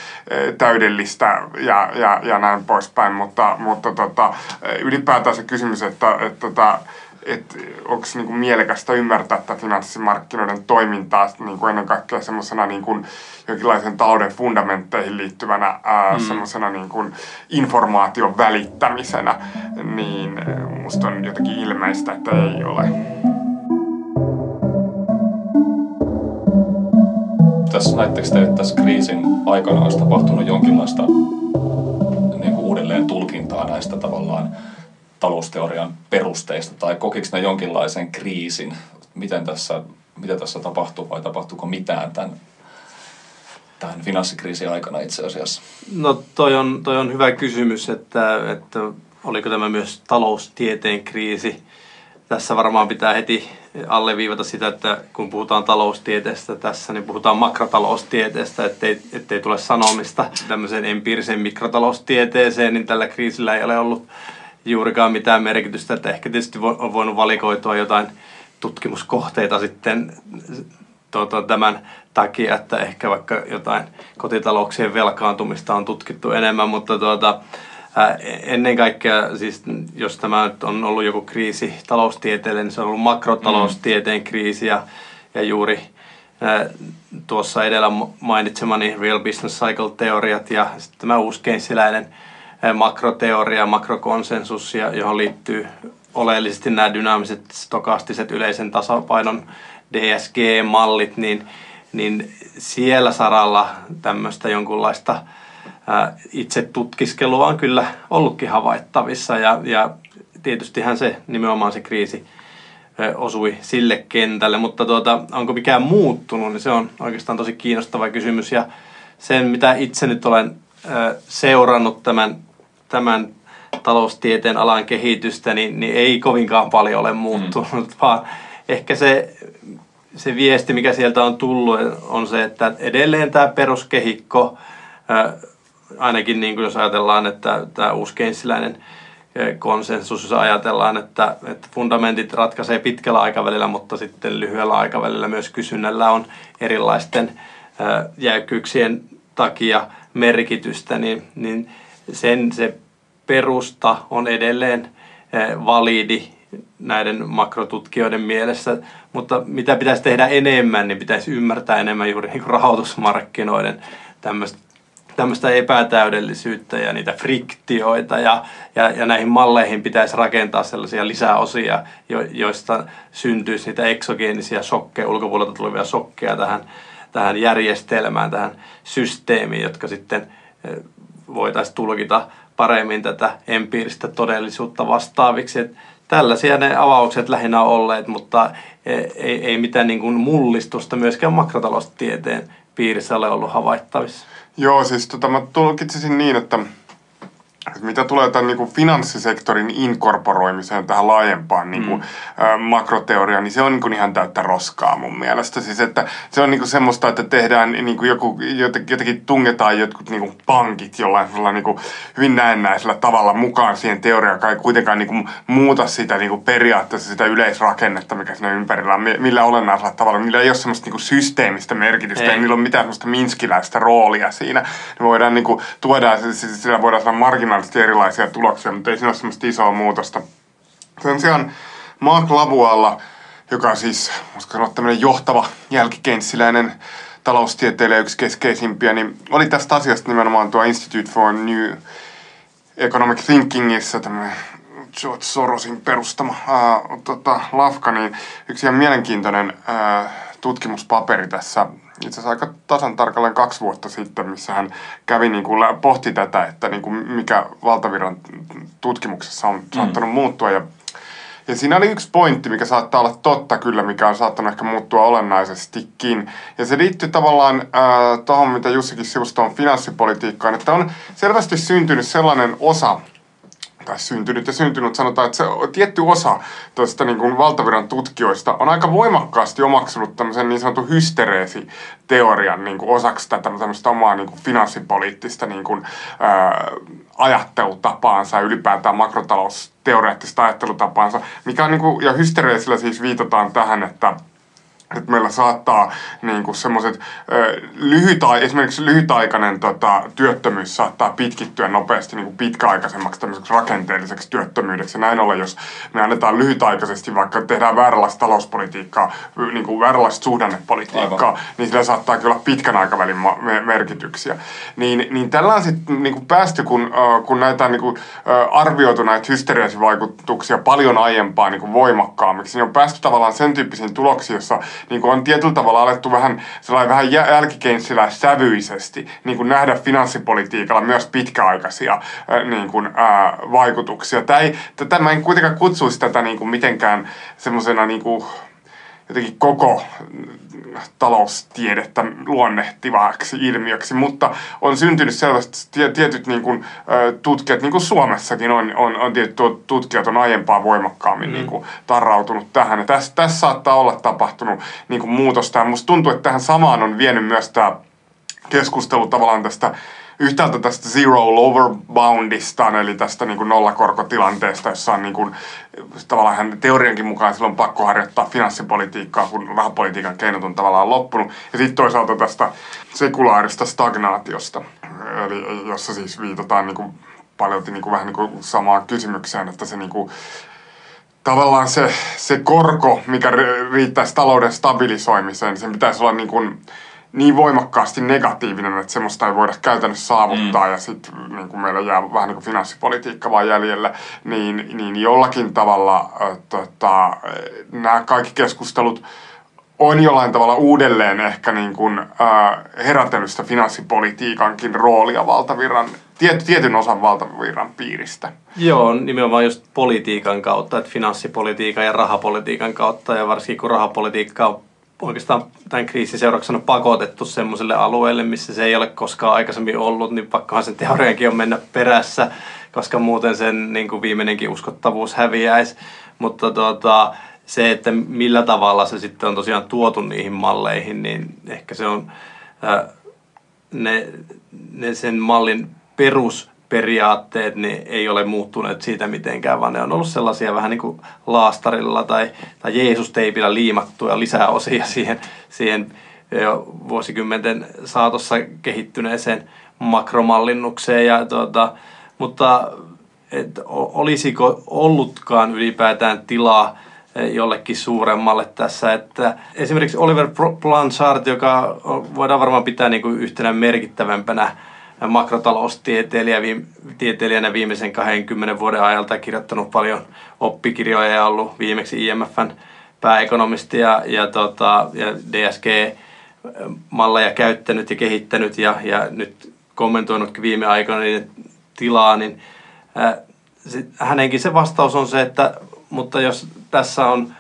Speaker 3: täydellistä ja, ja, ja näin poispäin, mutta, mutta tota, ylipäätään se kysymys, että, että, että tota, että onko niinku mielekästä ymmärtää tätä finanssimarkkinoiden toimintaa niinku ennen kaikkea semmoisena niinku jonkinlaisen talouden fundamentteihin liittyvänä mm. semmoisena niinku informaation välittämisenä, niin musta on jotenkin ilmeistä, että ei ole.
Speaker 1: Tässä näettekö te, että tässä kriisin aikana olisi tapahtunut jonkinlaista niin kuin uudelleen tulkintaa näistä tavallaan talousteorian perusteista tai kokiko ne jonkinlaisen kriisin? Miten tässä, mitä tässä tapahtuu vai tapahtuuko mitään tämän, tämän finanssikriisin aikana itse asiassa?
Speaker 2: No toi on, toi on hyvä kysymys, että, että oliko tämä myös taloustieteen kriisi. Tässä varmaan pitää heti alleviivata sitä, että kun puhutaan taloustieteestä tässä, niin puhutaan makrotaloustieteestä, ettei, ettei tule sanomista tämmöiseen empiiriseen mikrotaloustieteeseen, niin tällä kriisillä ei ole ollut juurikaan mitään merkitystä, että ehkä tietysti on voinut valikoitua jotain tutkimuskohteita sitten tuota, tämän takia, että ehkä vaikka jotain kotitalouksien velkaantumista on tutkittu enemmän, mutta tuota, ennen kaikkea, siis jos tämä nyt on ollut joku kriisi taloustieteelle, niin se on ollut makrotaloustieteen mm. kriisi ja, ja juuri ää, tuossa edellä mainitsemani Real Business Cycle-teoriat ja sitten tämä uusi makroteoria, makrokonsensus, johon liittyy oleellisesti nämä dynaamiset stokastiset yleisen tasapainon DSG-mallit, niin, niin siellä saralla tämmöistä jonkunlaista itse tutkiskelua on kyllä ollutkin havaittavissa. Ja, ja tietystihän se nimenomaan se kriisi osui sille kentälle, mutta tuota, onko mikään muuttunut, niin se on oikeastaan tosi kiinnostava kysymys. Ja sen mitä itse nyt olen seurannut tämän tämän taloustieteen alan kehitystä, niin, niin ei kovinkaan paljon ole muuttunut, mm. vaan ehkä se, se viesti, mikä sieltä on tullut, on se, että edelleen tämä peruskehikko, ainakin niin kuin jos ajatellaan, että tämä uusi keinsiläinen konsensus, jos ajatellaan, että, että fundamentit ratkaisee pitkällä aikavälillä, mutta sitten lyhyellä aikavälillä myös kysynnällä on erilaisten jäykkyyksien takia merkitystä, niin, niin sen se perusta on edelleen eh, validi näiden makrotutkijoiden mielessä, mutta mitä pitäisi tehdä enemmän, niin pitäisi ymmärtää enemmän juuri niin rahoitusmarkkinoiden tämmöistä tämmöistä epätäydellisyyttä ja niitä friktioita. Ja, ja, ja näihin malleihin pitäisi rakentaa sellaisia lisäosia, jo, joista syntyisi niitä eksogeenisia shokkeja, ulkopuolelta tulevia shokkeja tähän, tähän järjestelmään, tähän systeemiin, jotka sitten eh, voitaisiin tulkita paremmin tätä empiiristä todellisuutta vastaaviksi. Et tällaisia ne avaukset lähinnä on olleet, mutta ei, ei mitään niin kuin mullistusta myöskään makrotaloustieteen piirissä ole ollut havaittavissa.
Speaker 3: Joo, siis tota, mä tulkitsisin niin, että mitä tulee tämän niin kuin finanssisektorin inkorporoimiseen tähän laajempaan niin kuin, mm. ä, makroteoriaan, niin se on niin kuin ihan täyttä roskaa mun mielestä. Siis, että se on niin kuin semmoista, että tehdään niin kuin joku, jotenkin tungetaan jotkut niin kuin pankit jollain niin kuin hyvin näennäisellä tavalla mukaan siihen teoriaan, joka ei kuitenkaan niin kuin muuta sitä niin kuin periaatteessa sitä yleisrakennetta, mikä siinä ympärillä on, millä olennaisella tavalla. Niillä ei ole semmoista niin kuin systeemistä merkitystä, ei. ei niillä ole mitään semmoista minskiläistä roolia siinä. Ne voidaan niin kuin, tuoda, sillä voidaan saada marginaali marginaalisesti erilaisia tuloksia, mutta ei siinä ole semmoista isoa muutosta. Sen sijaan Mark Lavualla, joka on siis, voisiko sanoa tämmöinen johtava jälkikeinssiläinen taloustieteilijä yksi keskeisimpiä, niin oli tästä asiasta nimenomaan tuo Institute for New Economic Thinkingissa tämmöinen George Sorosin perustama ää, tota, lafka, niin yksi ihan mielenkiintoinen ää, tutkimuspaperi tässä itse asiassa aika tasan tarkalleen kaksi vuotta sitten, missä hän kävi niin kuin, pohti tätä, että niin kuin mikä valtaviran tutkimuksessa on mm. saattanut muuttua. Ja, ja siinä oli yksi pointti, mikä saattaa olla totta kyllä, mikä on saattanut ehkä muuttua olennaisestikin. Ja se liittyy tavallaan äh, tuohon, mitä Jussikin sivusta on finanssipolitiikkaan, että on selvästi syntynyt sellainen osa tai syntynyt ja syntynyt, sanotaan, että se tietty osa tuosta niin kuin valtaviran tutkijoista on aika voimakkaasti omaksunut tämmöisen niin sanotun hystereesi-teorian niin kuin osaksi tätä tämmöistä omaa niin kuin finanssipoliittista niin kuin, ää, ajattelutapaansa ja ylipäätään makrotalousteoreettista ajattelutapaansa, mikä on niin kuin, ja hystereesillä siis viitataan tähän, että että meillä saattaa niin kuin semmoiset lyhyta, esimerkiksi lyhytaikainen tota, työttömyys saattaa pitkittyä nopeasti niin kuin pitkäaikaisemmaksi tämmöiseksi rakenteelliseksi työttömyydeksi. näin ollen, jos me annetaan lyhytaikaisesti, vaikka tehdään vääränlaista talouspolitiikkaa, niin kuin vääränlaista suhdannepolitiikkaa, Aivan. niin sillä saattaa kyllä pitkän aikavälin merkityksiä. Niin, niin tällä on sitten niin kuin päästy, kun, kun näitä niin kuin, arvioitu näitä hysteriasivaikutuksia paljon aiempaa niin kuin voimakkaammiksi, niin on päästy tavallaan sen tyyppisiin tuloksiin, jossa niin kuin on tietyllä tavalla alettu vähän sellainen vähän jälkikeinsilä sävyisesti niin kuin nähdä finanssipolitiikalla myös pitkäaikaisia niin kuin, ää, vaikutuksia. Tämä ei, tätä mä en kuitenkaan kutsuisi tätä niin kuin mitenkään semmoisena niin kuin, jotenkin koko taloustiedettä luonnehtivaksi ilmiöksi, mutta on syntynyt selvästi tietyt niin kuin, tutkijat, niin kuin Suomessakin on, on, on tietyt tutkijat on aiempaa voimakkaammin mm. niin kuin, tarrautunut tähän. Ja tässä, tässä saattaa olla tapahtunut niin kuin, muutosta ja musta tuntuu, että tähän samaan on vienyt myös tämä keskustelu tavallaan tästä yhtäältä tästä zero lower boundista, eli tästä niin kuin nollakorkotilanteesta, jossa on niin kuin, tavallaan hän teoriankin mukaan silloin pakko harjoittaa finanssipolitiikkaa, kun rahapolitiikan keinot on tavallaan loppunut. Ja sitten toisaalta tästä sekulaarista stagnaatiosta, eli jossa siis viitataan niin kuin paljon niin kuin, vähän niin kuin samaan kysymykseen, että se niin kuin, tavallaan se, se korko, mikä riittäisi talouden stabilisoimiseen, sen pitäisi olla niin kuin, niin voimakkaasti negatiivinen, että semmoista ei voida käytännössä saavuttaa mm. ja sitten niin kuin meillä jää vähän niin kuin finanssipolitiikka vaan jäljellä, niin, niin jollakin tavalla äh, tota, nämä kaikki keskustelut on jollain tavalla uudelleen ehkä niin kuin, äh, herätellyt sitä finanssipolitiikankin roolia valtavirran, tiet, tietyn osan valtavirran piiristä.
Speaker 2: Joo, nimenomaan just politiikan kautta, että finanssipolitiikan ja rahapolitiikan kautta ja varsinkin kun rahapolitiikka on oikeastaan tämän kriisin seurauksena pakotettu semmoiselle alueelle, missä se ei ole koskaan aikaisemmin ollut, niin pakkohan sen teoriankin on mennä perässä, koska muuten sen niin kuin viimeinenkin uskottavuus häviäisi. Mutta tuota, se, että millä tavalla se sitten on tosiaan tuotu niihin malleihin, niin ehkä se on ää, ne, ne sen mallin perus periaatteet niin ei ole muuttuneet siitä mitenkään, vaan ne on ollut sellaisia vähän niin kuin laastarilla tai, tai Jeesus-teipillä liimattuja lisäosia siihen, siihen jo vuosikymmenten saatossa kehittyneeseen makromallinnukseen. Ja, tuota, mutta et, olisiko ollutkaan ylipäätään tilaa jollekin suuremmalle tässä. Että esimerkiksi Oliver Blanchard, joka voidaan varmaan pitää niin kuin yhtenä merkittävämpänä makrotaloustieteilijänä viimeisen 20 vuoden ajalta kirjoittanut paljon oppikirjoja ja ollut viimeksi IMFn pääekonomisti ja, ja, tota, ja DSG-malleja käyttänyt ja kehittänyt ja, ja nyt kommentoinutkin viime aikoina niiden tilaa, niin ää, sit, hänenkin se vastaus on se, että mutta jos tässä on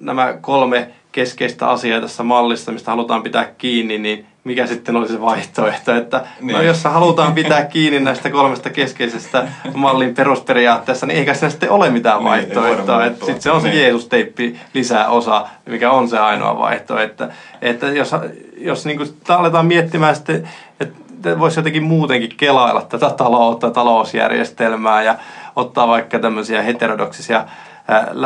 Speaker 2: nämä kolme keskeistä asiaa tässä mallissa, mistä halutaan pitää kiinni, niin mikä sitten olisi se vaihtoehto, että no, niin. no, jos halutaan pitää kiinni näistä kolmesta keskeisestä mallin perusperiaatteessa, niin eikä se sitten ole mitään niin, vaihtoehtoa. Niin, sitten se on se niin. Jeesus-teippi lisää osa, mikä on se ainoa vaihtoehto. Että, että jos, jos niin kuin aletaan miettimään sitten, että voisi jotenkin muutenkin kelailla tätä taloutta, talousjärjestelmää ja ottaa vaikka tämmöisiä heterodoksisia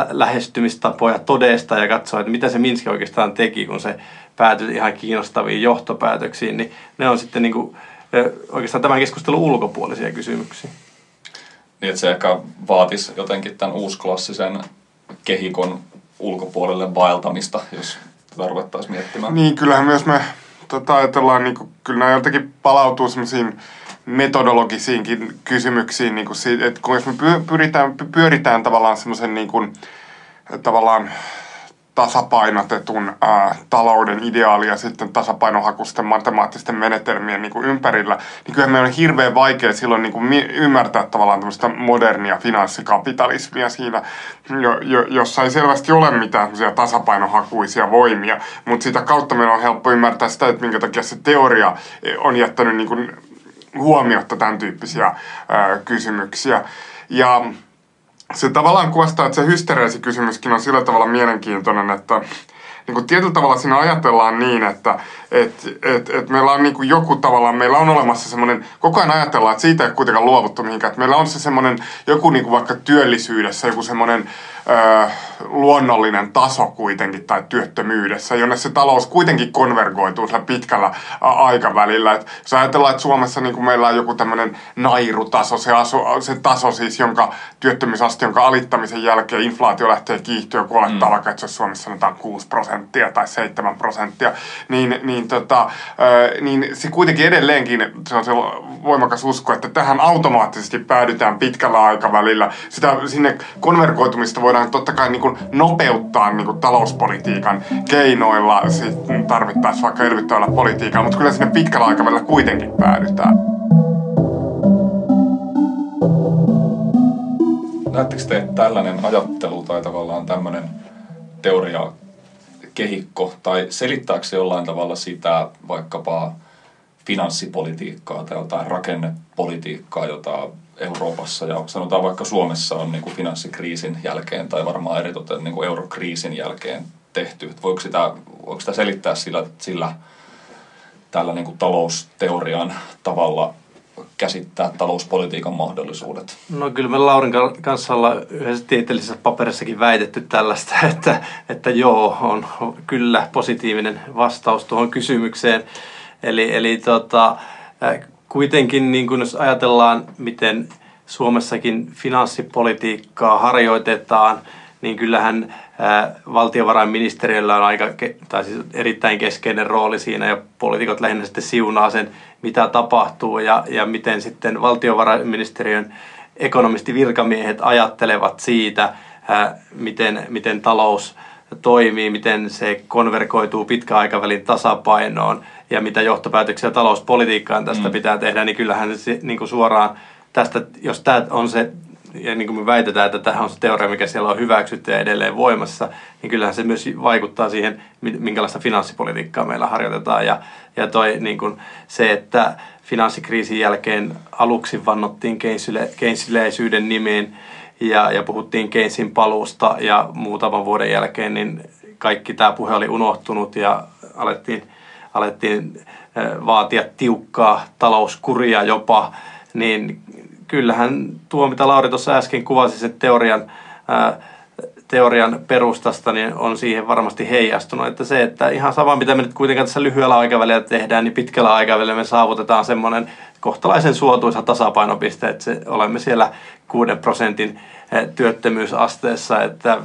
Speaker 2: lähestymistapoja todesta ja katsoa, että mitä se Minski oikeastaan teki, kun se päätyi ihan kiinnostaviin johtopäätöksiin, niin ne on sitten niin kuin, oikeastaan tämän keskustelun ulkopuolisia kysymyksiä.
Speaker 1: Niin, että se ehkä vaatisi jotenkin tämän uusklassisen kehikon ulkopuolelle vaeltamista, jos tarvittaisiin miettimään.
Speaker 3: Niin, kyllähän myös me tota, ajatellaan, niin kuin, kyllä nämä jotenkin palautuu semmoisiin metodologisiinkin kysymyksiin, niin kuin siitä, että kun jos me pyritään, pyöritään tavallaan semmoisen niin kuin, tavallaan tasapainotetun ää, talouden ideaali ja sitten tasapainohakusten matemaattisten menetelmien niin kuin ympärillä, niin kyllä meidän on hirveän vaikea silloin niin kuin ymmärtää tavallaan tämmöistä modernia finanssikapitalismia siinä, jo, jo, jossa ei selvästi ole mitään tasapainohakuisia voimia, mutta sitä kautta meidän on helppo ymmärtää sitä, että minkä takia se teoria on jättänyt niin kuin huomiotta tämän tyyppisiä ää, kysymyksiä. Ja se tavallaan kuvastaa, että se kysymyskin on sillä tavalla mielenkiintoinen, että niin kuin tietyllä tavalla siinä ajatellaan niin, että et, et, et meillä on niin kuin joku tavallaan, meillä on olemassa semmoinen, koko ajan ajatellaan, että siitä ei kuitenkaan luovuttu mihinkään, että meillä on se semmoinen joku niin kuin vaikka työllisyydessä, joku semmoinen ö, luonnollinen taso kuitenkin tai työttömyydessä, jonne se talous kuitenkin konvergoituu sillä pitkällä aikavälillä. Et jos ajatellaan, että Suomessa niin kuin meillä on joku tämmöinen nairutaso, se, asu, se taso siis, jonka työttömyysaste, jonka alittamisen jälkeen inflaatio lähtee kiihtyä, kun olettaa mm. vaikka, että se Suomessa sanotaan 6 prosenttia tai 7 prosenttia, niin, niin, tota, niin se kuitenkin edelleenkin se on se voimakas usko, että tähän automaattisesti päädytään pitkällä aikavälillä. Sitä, sinne konvergoitumista voidaan totta kai niin kuin nopeuttaa niin kuin talouspolitiikan keinoilla, tarvittaessa vaikka elvyttävällä politiikalla, mutta kyllä sinne pitkällä aikavälillä kuitenkin päädytään.
Speaker 1: Näettekö te tällainen ajattelu tai tavallaan tämmöinen teoria kehikko, tai selittääkö se jollain tavalla sitä vaikkapa finanssipolitiikkaa tai jotain rakennepolitiikkaa, jota Euroopassa ja sanotaan vaikka Suomessa on niin kuin finanssikriisin jälkeen tai varmaan eritoten niin kuin eurokriisin jälkeen tehty. Voiko sitä, voiko sitä selittää sillä, sillä tällä niin kuin talousteorian tavalla käsittää talouspolitiikan mahdollisuudet?
Speaker 2: No kyllä me Laurin kanssa ollaan yhdessä tieteellisessä paperissakin väitetty tällaista, että, että joo, on kyllä positiivinen vastaus tuohon kysymykseen. Eli, eli tota, kuitenkin niin kun jos ajatellaan, miten Suomessakin finanssipolitiikkaa harjoitetaan, niin kyllähän valtiovarainministeriöllä on aika, tai siis erittäin keskeinen rooli siinä ja poliitikot lähinnä sitten siunaa sen, mitä tapahtuu ja, ja miten sitten valtiovarainministeriön ekonomistivirkamiehet ajattelevat siitä, miten, miten talous toimii, miten se konverkoituu pitkäaikavälin tasapainoon ja mitä johtopäätöksiä talouspolitiikkaan tästä mm. pitää tehdä, niin kyllähän se niin kuin suoraan tästä, jos tämä on se, ja niin kuin me väitetään, että tähän on se teoria, mikä siellä on hyväksytty ja edelleen voimassa, niin kyllähän se myös vaikuttaa siihen, minkälaista finanssipolitiikkaa meillä harjoitetaan. Ja, ja toi niin kuin se, että finanssikriisin jälkeen aluksi vannottiin keynesiläisyyden nimeen ja, ja puhuttiin Keynesin paluusta ja muutaman vuoden jälkeen niin kaikki tämä puhe oli unohtunut ja alettiin, alettiin vaatia tiukkaa talouskuria jopa, niin kyllähän tuo, mitä Lauri tuossa äsken kuvasi, sen teorian, teorian perustasta niin on siihen varmasti heijastunut. Että se, että ihan sama mitä me nyt kuitenkaan tässä lyhyellä aikavälillä tehdään, niin pitkällä aikavälillä me saavutetaan semmoinen kohtalaisen suotuisa tasapainopiste, että se, olemme siellä 6 prosentin eh, työttömyysasteessa, että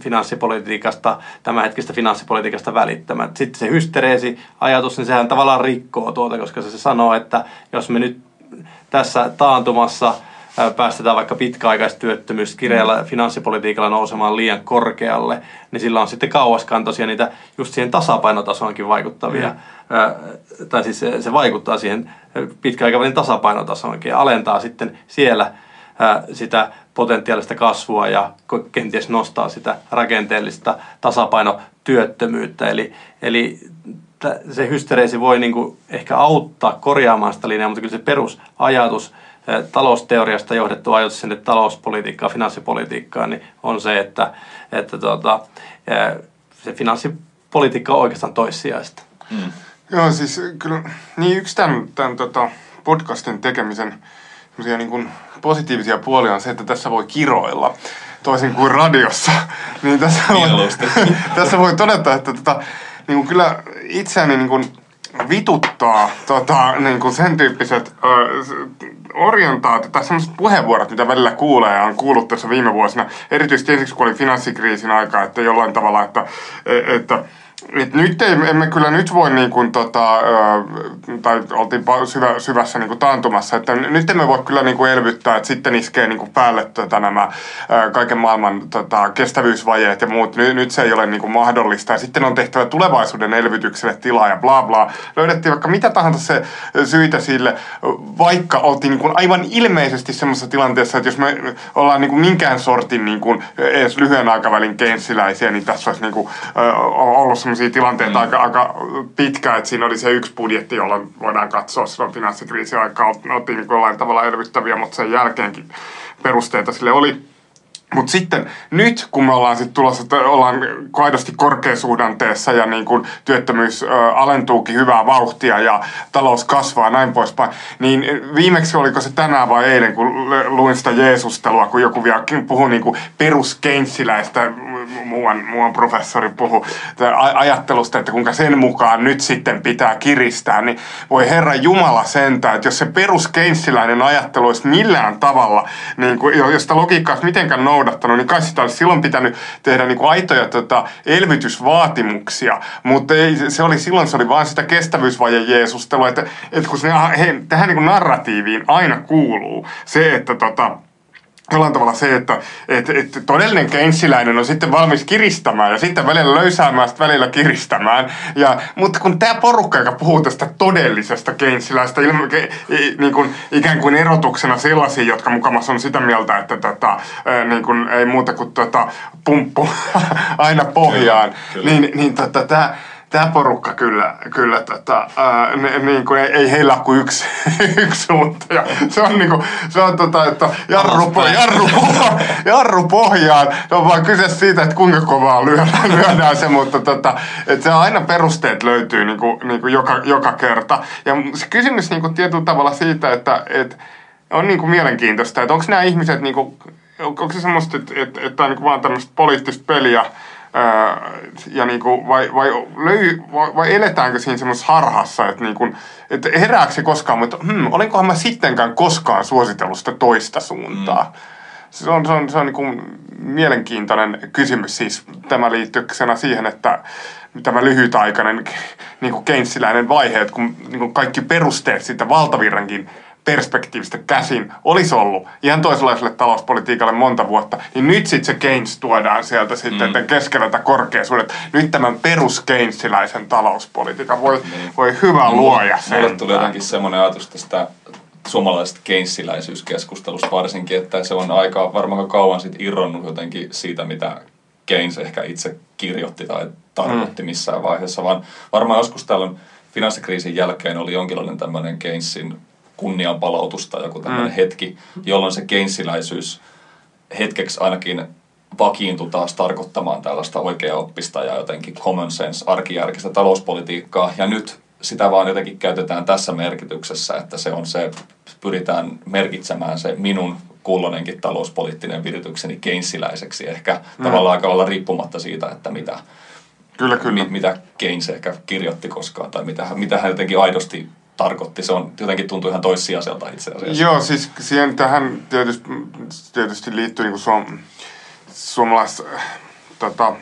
Speaker 2: finanssipolitiikasta, tämänhetkistä finanssipolitiikasta välittämät. Sitten se hystereesi ajatus, niin sehän tavallaan rikkoo tuota, koska se sanoo, että jos me nyt tässä taantumassa – päästetään vaikka pitkäaikaistyöttömyys kireällä finanssipolitiikalla nousemaan liian korkealle, niin sillä on sitten kauaskantoisia niitä just siihen tasapainotasoonkin vaikuttavia, mm. tai siis se, se vaikuttaa siihen pitkäaikavälin tasapainotasoonkin ja alentaa sitten siellä sitä potentiaalista kasvua ja kenties nostaa sitä rakenteellista tasapainotyöttömyyttä. Eli, eli se hystereesi voi niin kuin ehkä auttaa korjaamaan sitä linjaa, mutta kyllä se perusajatus talousteoriasta johdettu ajatus sinne talouspolitiikkaan, finanssipolitiikkaan, niin on se, että, että tuota, se finanssipolitiikka on oikeastaan toissijaista. Mm.
Speaker 3: Joo, siis kyllä niin yksi tämän, tämän tota, podcastin tekemisen niin kuin positiivisia puolia on se, että tässä voi kiroilla toisin kuin radiossa. niin tässä voi, tässä voi todeta, että tota, niin kuin kyllä itseäni niin kuin vituttaa tota, niin kuin sen tyyppiset äh, orientaatio tai sellaiset puheenvuorot, mitä välillä kuulee ja on kuullut tässä viime vuosina, erityisesti ensiksi kun oli finanssikriisin aika, että jollain tavalla, että, että et nyt ei, emme kyllä nyt voi niin kuin, tota, tai oltiin syvä, syvässä niin kuin taantumassa, että nyt emme voi kyllä niin kuin elvyttää, että sitten iskee niin kuin päälle tota, nämä kaiken maailman tota, kestävyysvajeet ja muut. Nyt, nyt se ei ole niin kuin mahdollista ja sitten on tehtävä tulevaisuuden elvytykselle tilaa ja bla bla. Löydettiin vaikka mitä tahansa se syitä sille, vaikka oltiin niin kuin aivan ilmeisesti semmoisessa tilanteessa, että jos me ollaan niin kuin minkään sortin niin kuin edes lyhyen aikavälin keinsiläisiä, niin tässä olisi niin kuin, ollut semmoisia tilanteita mm. aika, aika pitkään, että siinä oli se yksi budjetti, jolla voidaan katsoa silloin finanssikriisin aikaa, oltiin niin jollain tavalla elvyttäviä, mutta sen jälkeenkin perusteita sille oli. Mutta sitten nyt, kun me ollaan sitten tulossa, että ollaan aidosti korkeasuhdanteessa ja niin kun työttömyys ö, alentuukin hyvää vauhtia ja talous kasvaa näin poispäin, niin viimeksi oliko se tänään vai eilen, kun luin sitä Jeesustelua, kun joku vielä puhui niin peruskeinsiläistä, muuan, muuan professori puhui ajattelusta, että kuinka sen mukaan nyt sitten pitää kiristää, niin voi Herra Jumala sentää, että jos se peruskeinsiläinen ajattelu olisi millään tavalla, niin kuin, josta logiikkaa mitenkään noudattaa, noudattanut, niin kai sitä olisi silloin pitänyt tehdä niin kuin aitoja tota, elvytysvaatimuksia. Mutta ei, se oli, silloin se oli vain sitä kestävyysvaje Jeesustelua, että, että kun se, he, tähän niin kuin narratiiviin aina kuuluu se, että tota, jollain tavalla se, että et, et todellinen keinsiläinen on sitten valmis kiristämään ja sitten välillä löysäämään, sitten välillä kiristämään. Ja, mutta kun tämä porukka, joka puhuu tästä todellisesta keinsiläistä ilma, ke, niin kuin, ikään kuin erotuksena sellaisia, jotka mukamassa on sitä mieltä, että tota, niin kuin, ei muuta kuin tota, pumppu aina pohjaan, kyllä, kyllä. niin, niin tota, tämä tämä porukka kyllä, kyllä tota, ää, ne, niin kuin, ei, ei heillä kuin yksi, yksi suunta. Ja se on, niin kuin, se on tota, että jarru, po, jarru, jarru pohjaan. Se on vaan kyse siitä, että kuinka kovaa lyödään, lyödään se, mutta tota, että se on aina perusteet löytyy niin kuin, niin kuin joka, joka kerta. Ja se kysymys niin kuin tietyllä tavalla siitä, että, että on niin kuin mielenkiintoista, että onko nämä ihmiset, niin kuin, onko se semmoista, että, että, että on niin kuin vaan tämmöistä poliittista peliä, ja niin kuin, vai, vai, löy, vai, vai eletäänkö siinä semmoisessa harhassa, että, niin kuin, että herääkö se koskaan, mutta hmm, olenkohan mä sittenkään koskaan suositellut sitä toista suuntaa. Mm. Se on, se on, se on niin kuin mielenkiintoinen kysymys siis tämä liittyy siihen, että tämä lyhytaikainen niin kuin keinsiläinen vaihe, että kun niin kuin kaikki perusteet siitä valtavirrankin perspektiivistä käsin olisi ollut ihan toisenlaiselle talouspolitiikalle monta vuotta, niin nyt sitten se Keynes tuodaan sieltä sitten mm. keskellä tätä korkeasuudet. Nyt tämän perus Keynesiläisen talouspolitiikan voi, mm. voi hyvä mm. luoja sen.
Speaker 1: Mulle tuli jotenkin semmoinen ajatus tästä suomalaisesta keynesiläisyyskeskustelusta varsinkin, että se on aika varmaan kauan sitten irronnut jotenkin siitä, mitä Keynes ehkä itse kirjoitti tai tarkoitti mm. missään vaiheessa, vaan varmaan joskus tällöin finanssikriisin jälkeen oli jonkinlainen tämmöinen Keynesin kunnianpalautus tai joku tämmöinen mm. hetki, jolloin se keinsiläisyys hetkeksi ainakin vakiintui taas tarkoittamaan tällaista oikeaoppista ja jotenkin common sense, arkijärkistä talouspolitiikkaa. Ja nyt sitä vaan jotenkin käytetään tässä merkityksessä, että se on se, pyritään merkitsemään se minun kullonenkin talouspoliittinen viritykseni keinsiläiseksi, ehkä mm. tavallaan aika olla riippumatta siitä, että mitä,
Speaker 3: kyllä, kyllä.
Speaker 1: Mi, mitä Keynes ehkä kirjoitti koskaan tai mitä, mitä hän jotenkin aidosti tarkoitti. Se on jotenkin tuntuu ihan toissijaiselta itse asiassa.
Speaker 3: Joo, siis siihen tähän tietysti, tietysti liittyy niin suom, suomalais, tota,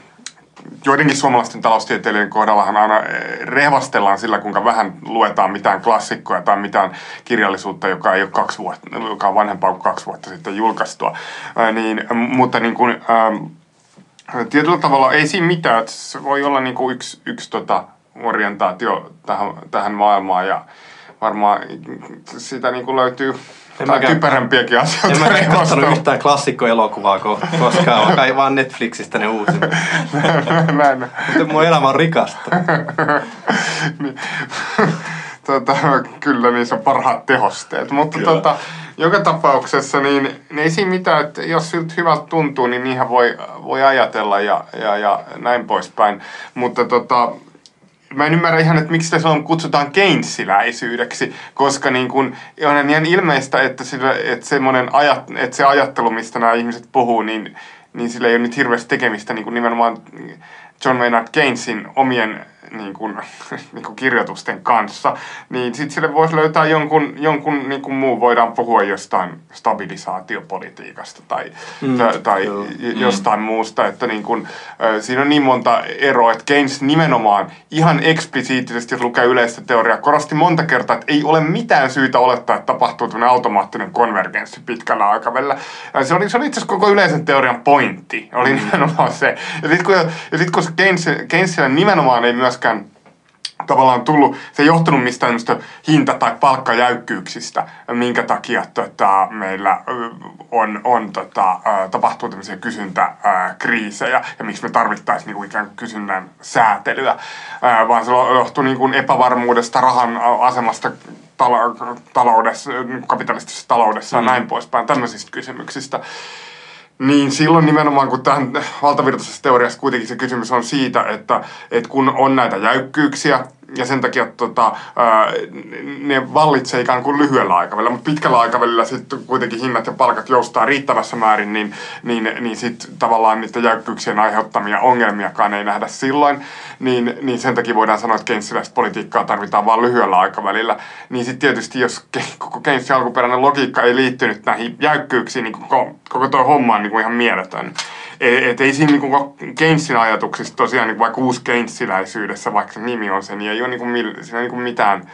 Speaker 3: joidenkin suomalaisten taloustieteilijöiden kohdallahan aina eh, rehvastellaan sillä, kuinka vähän luetaan mitään klassikkoja tai mitään kirjallisuutta, joka ei ole kaksi vuotta, joka on vanhempaa kuin kaksi vuotta sitten julkaistua. Ää, niin, mutta niin kuin, ää, tietyllä tavalla ei siinä mitään, se voi olla niin kuin yksi, yksi tota, orientaatio tähän, tähän maailmaan ja varmaan siitä niin kuin löytyy en tai typerämpiäkin asioita.
Speaker 2: En mä katsonut yhtään klassikkoelokuvaa koskaan, vaan vaan Netflixistä ne uusimmat. Näin. Mutta mun elämä on rikasta.
Speaker 3: niin. tota, kyllä niissä on parhaat tehosteet. Mutta tota, joka tapauksessa niin, niin ei siinä mitään, että jos siltä hyvältä tuntuu, niin niinhän voi, voi ajatella ja, ja, ja näin poispäin. Mutta tota, mä en ymmärrä ihan, että miksi sitä on kutsutaan Keynesiläisyydeksi, koska niin kun, on ihan ilmeistä, että, sillä, että, semmoinen ajat, että se ajattelu, mistä nämä ihmiset puhuu, niin, niin sillä ei ole nyt hirveästi tekemistä niin kuin nimenomaan John Maynard Keynesin omien niin kuin, niin kuin kirjoitusten kanssa, niin sitten sille voisi löytää jonkun, jonkun niin kuin muu, voidaan puhua jostain stabilisaatiopolitiikasta tai, mm, tai jostain mm. muusta, että niin kuin, siinä on niin monta eroa, että Keynes nimenomaan ihan eksplisiittisesti, jos lukee yleistä teoriaa, korosti monta kertaa, että ei ole mitään syytä olettaa, että tapahtuu tämmöinen automaattinen konvergenssi pitkällä aikavälillä. Se oli, se oli itse asiassa koko yleisen teorian pointti, oli mm. nimenomaan se. Ja sitten kun, ja sit, kun Keynes, Keynesillä nimenomaan ei myöskään myöskään tavallaan tullut, se ei johtunut mistään hinta- tai palkkajäykkyyksistä, minkä takia tota, meillä on, on tota, tapahtuu tämmöisiä kysyntäkriisejä ja miksi me tarvittaisiin niinku ikään kuin kysynnän säätelyä, vaan se johtuu niinku epävarmuudesta, rahan asemasta taloudessa, kapitalistisessa taloudessa mm. ja näin poispäin, tämmöisistä kysymyksistä. Niin silloin nimenomaan, kun tähän valtavirtaisessa teoriassa kuitenkin se kysymys on siitä, että, että kun on näitä jäykkyyksiä, ja sen takia tota, ne vallitsee ikään kuin lyhyellä aikavälillä, mutta pitkällä aikavälillä sitten kuitenkin hinnat ja palkat joustaa riittävässä määrin, niin, niin, niin sitten tavallaan niiden jäykkyyksien aiheuttamia ongelmiakaan ei nähdä silloin, niin, niin sen takia voidaan sanoa, että keynesiläistä politiikkaa tarvitaan vain lyhyellä aikavälillä. Niin sitten tietysti, jos koko Keynesin alkuperäinen logiikka ei liittynyt näihin jäykkyyksiin, niin koko, koko tuo homma on niin kuin ihan mieletön. Et ei siinä niinku Keynesin ajatuksissa tosiaan niinku vaikka uusi Keynesiläisyydessä, vaikka se nimi on se, niin ei ole niinku, siinä niinku mitään,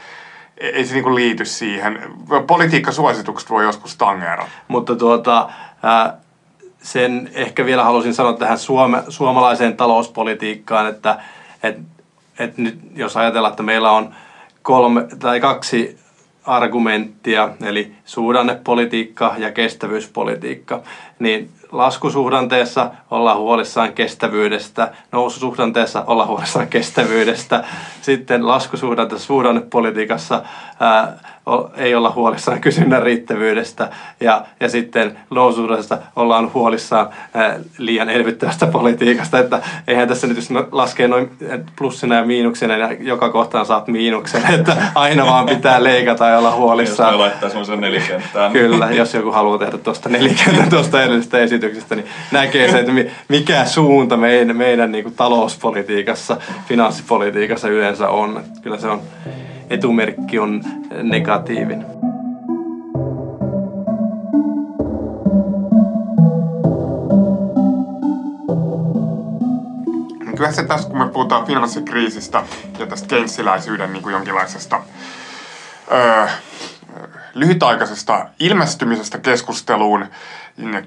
Speaker 3: ei se niinku liity siihen. Politiikkasuositukset voi joskus tangeera.
Speaker 2: Mutta tuota, sen ehkä vielä halusin sanoa tähän suome, suomalaiseen talouspolitiikkaan, että et, et nyt jos ajatellaan, että meillä on kolme tai kaksi argumenttia, eli suhdannepolitiikka ja kestävyyspolitiikka, niin laskusuhdanteessa ollaan huolissaan kestävyydestä, noususuhdanteessa ollaan huolissaan kestävyydestä, sitten laskusuhdanteessa suhdannepolitiikassa ää, ei olla huolissaan kysynnän riittävyydestä ja, ja sitten nousuudesta ollaan huolissaan ää, liian elvyttävästä politiikasta, että eihän tässä nyt jos laskee noin plussina ja miinuksina, niin joka kohtaan saat miinuksen, että aina vaan pitää leikata ja olla huolissaan.
Speaker 1: Jos laittaa semmoisen nelikenttään.
Speaker 2: Kyllä, jos joku haluaa tehdä tuosta nelikenttä tuosta edellisestä esityksestä, niin näkee se, että mikä suunta meidän, meidän niin kuin talouspolitiikassa, finanssipolitiikassa yleensä on. Kyllä se on etumerkki on negatiivinen.
Speaker 3: Kyllä se tässä, kun me puhutaan finanssikriisistä ja tästä keynesiläisyyden niin kuin jonkinlaisesta öö, lyhytaikaisesta ilmestymisestä keskusteluun,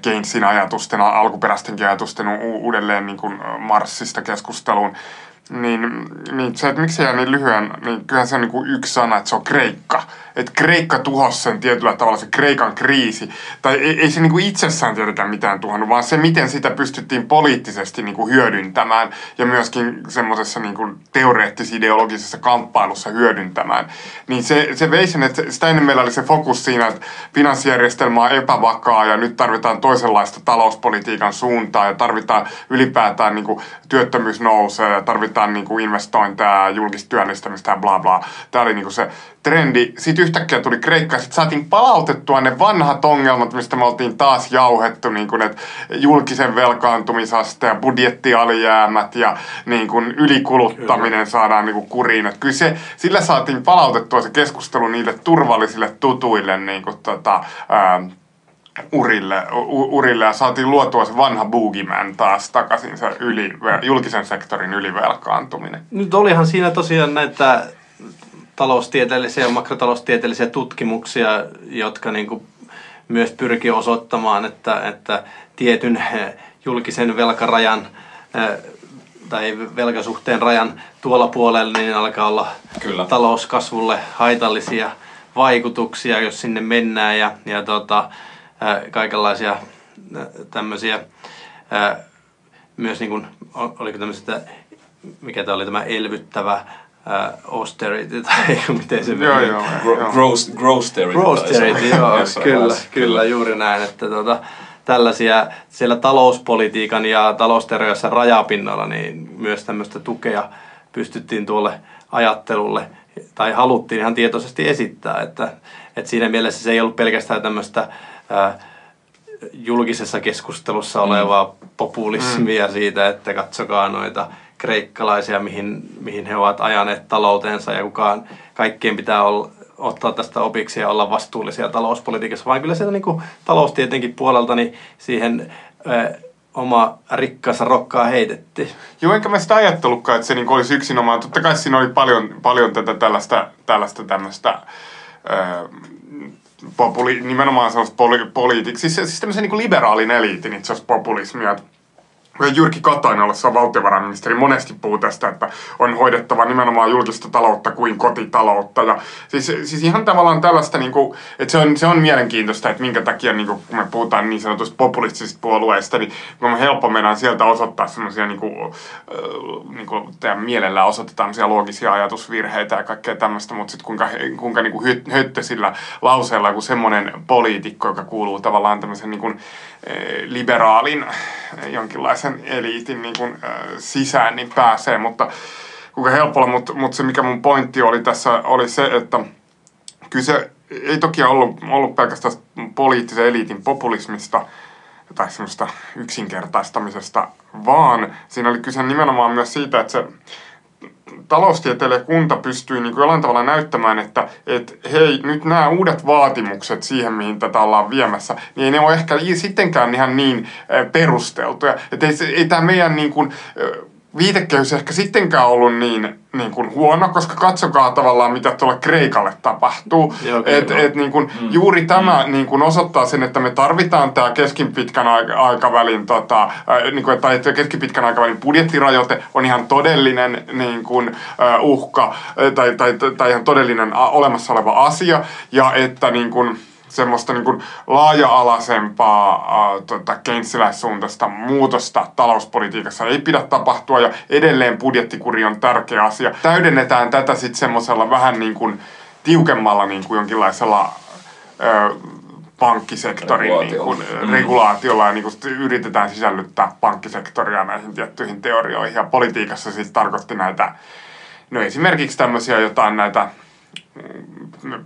Speaker 3: Keynesin ajatusten, alkuperäistenkin ajatusten uudelleen niin kuin Marssista keskusteluun, niin, niin se, että miksi se jää niin lyhyen, niin kyllähän se on niin kuin yksi sana, että se on Kreikka. Että Kreikka tuhosi sen tietyllä tavalla se Kreikan kriisi. Tai ei, ei se niin kuin itsessään tietenkään mitään tuhannut, vaan se miten sitä pystyttiin poliittisesti niin kuin hyödyntämään ja myöskin semmoisessa niin kuin teoreettis-ideologisessa kamppailussa hyödyntämään. Niin se, se vei sen, että sitä ennen meillä oli se fokus siinä, että finanssijärjestelmä on epävakaa ja nyt tarvitaan toisenlaista talouspolitiikan suuntaa ja tarvitaan ylipäätään niin kuin työttömyys nousee ja tarvitaan niin kuin investointeja ja julkista työllistämistä ja bla bla. Tämä oli niin kuin se trendi. Sitten yhtäkkiä tuli Kreikka ja sitten saatiin palautettua ne vanhat ongelmat, mistä me oltiin taas jauhettu, niin kuin, että julkisen velkaantumisaste ja budjettialijäämät ja niin kuin ylikuluttaminen kyllä. saadaan niin kuin kuriin. Että kyllä se, sillä saatiin palautettua se keskustelu niille turvallisille tutuille niin kuin, tota, ää, urille, u, urille ja saatiin luotua se vanha boogeyman taas takaisin se yli, julkisen sektorin ylivelkaantuminen.
Speaker 2: Nyt olihan siinä tosiaan näitä taloustieteellisiä ja makrotaloustieteellisiä tutkimuksia, jotka niin kuin myös pyrkii osoittamaan, että, että tietyn eh, julkisen velkarajan eh, tai velkasuhteen rajan tuolla puolella niin alkaa olla Kyllä. talouskasvulle haitallisia vaikutuksia, jos sinne mennään ja, ja tota, eh, kaikenlaisia tämmöisiä myös niin kuin, oliko tämmöistä, mikä tämä oli tämä elvyttävä uh, austerity tai miten se
Speaker 3: joo, joo,
Speaker 1: joo. Gross, grossterity.
Speaker 2: Grossterity, joo, kyllä, kyllä, juuri näin, että tota, tällaisia siellä talouspolitiikan ja talousteoriassa rajapinnalla, niin myös tämmöistä tukea pystyttiin tuolle ajattelulle tai haluttiin ihan tietoisesti esittää, että, että siinä mielessä se ei ollut pelkästään tämmöistä ää, julkisessa keskustelussa olevaa mm. populismia mm. siitä, että katsokaa noita kreikkalaisia, mihin, mihin he ovat ajaneet taloutensa ja kukaan, kaikkien pitää olla, ottaa tästä opiksi ja olla vastuullisia talouspolitiikassa, vaan kyllä sieltä niin taloustietenkin puolelta niin siihen ö, oma rikkaansa rokkaa heitettiin.
Speaker 3: Joo, enkä mä sitä ajattelutkaan, että se niin olisi yksinomaan. Totta kai siinä oli paljon, paljon tätä tällaista, tällaista tämmöistä, ö, populi, nimenomaan sellaista poli, poliitiksi, siis, siis tämmöisen niin liberaalin eliitin itse asiassa populismia. Jyrki Katainen ollessa valtiovarainministeri monesti puhuu tästä, että on hoidettava nimenomaan julkista taloutta kuin kotitaloutta. Ja siis, siis ihan tavallaan tällaista, niin kuin, että se on, se on mielenkiintoista, että minkä takia niin kuin, kun me puhutaan niin sanotuista populistisista puolueista, niin on helppo meidän sieltä osoittaa semmoisia, niin kuin, niin kuin mielellä osoitetaan loogisia ajatusvirheitä ja kaikkea tämmöistä, mutta sitten kuinka, kuinka niin kuin höttösillä lauseella kuin semmoinen poliitikko, joka kuuluu tavallaan tämmöisen niin kuin, liberaalin jonkinlaisen eliitin niin kuin, sisään, niin pääsee, mutta kuinka helpolla, mutta, mutta se mikä mun pointti oli tässä oli se, että kyse ei toki ollut, ollut pelkästään poliittisen eliitin populismista tai semmoista yksinkertaistamisesta, vaan siinä oli kyse nimenomaan myös siitä, että se taloustieteilijä kunta pystyy niin kuin jollain tavalla näyttämään, että et, hei, nyt nämä uudet vaatimukset siihen, mihin tätä ollaan viemässä, niin ei ne ole ehkä sittenkään ihan niin perusteltuja. Että ei, ei tämä meidän niin kuin, viitekehys ehkä sittenkään ollut niin, niin kuin huono, koska katsokaa tavallaan, mitä tuolla Kreikalle tapahtuu. et, et, niin kuin, mm. Juuri tämä mm. niin kuin osoittaa sen, että me tarvitaan tämä keskipitkän aikavälin, tota, äh, niin kuin, tai että keskipitkän aikavälin budjettirajoite on ihan todellinen niin kuin, uh, uhka tai, tai, tai, tai ihan todellinen olemassa oleva asia. Ja että niin kuin, semmoista niin kuin laaja-alaisempaa äh, tota, keynesiläissuuntaista muutosta talouspolitiikassa ei pidä tapahtua ja edelleen budjettikuri on tärkeä asia. Täydennetään tätä sitten semmoisella vähän niin kuin tiukemmalla niin kuin jonkinlaisella äh, pankkisektorin niin kuin, mm. regulaatiolla ja niin kuin yritetään sisällyttää pankkisektoria näihin tiettyihin teorioihin. Ja politiikassa siis tarkoitti näitä, no esimerkiksi tämmöisiä jotain näitä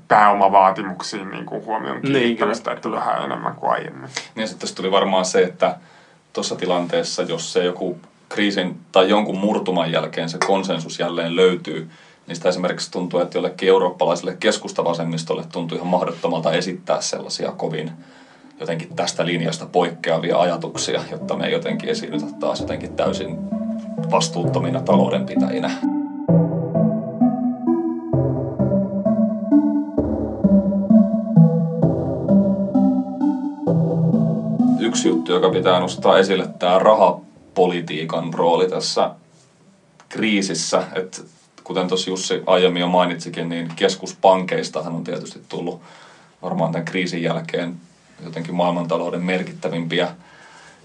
Speaker 3: pääomavaatimuksiin niin kuin huomioon niin, kiinnittämistä, niin, että vähän enemmän kuin aiemmin.
Speaker 1: Niin sitten tuli varmaan se, että tuossa tilanteessa, jos se joku kriisin tai jonkun murtuman jälkeen se konsensus jälleen löytyy, niin sitä esimerkiksi tuntuu, että jollekin eurooppalaiselle keskustavasemmistolle tuntuu ihan mahdottomalta esittää sellaisia kovin jotenkin tästä linjasta poikkeavia ajatuksia, jotta me jotenkin esiinnytä taas jotenkin täysin vastuuttomina taloudenpitäjinä. Yksi juttu, joka pitää nostaa esille, tämä rahapolitiikan rooli tässä kriisissä. Että kuten tuossa Jussi aiemmin jo mainitsikin, niin keskuspankeistahan on tietysti tullut varmaan tämän kriisin jälkeen jotenkin maailmantalouden merkittävimpiä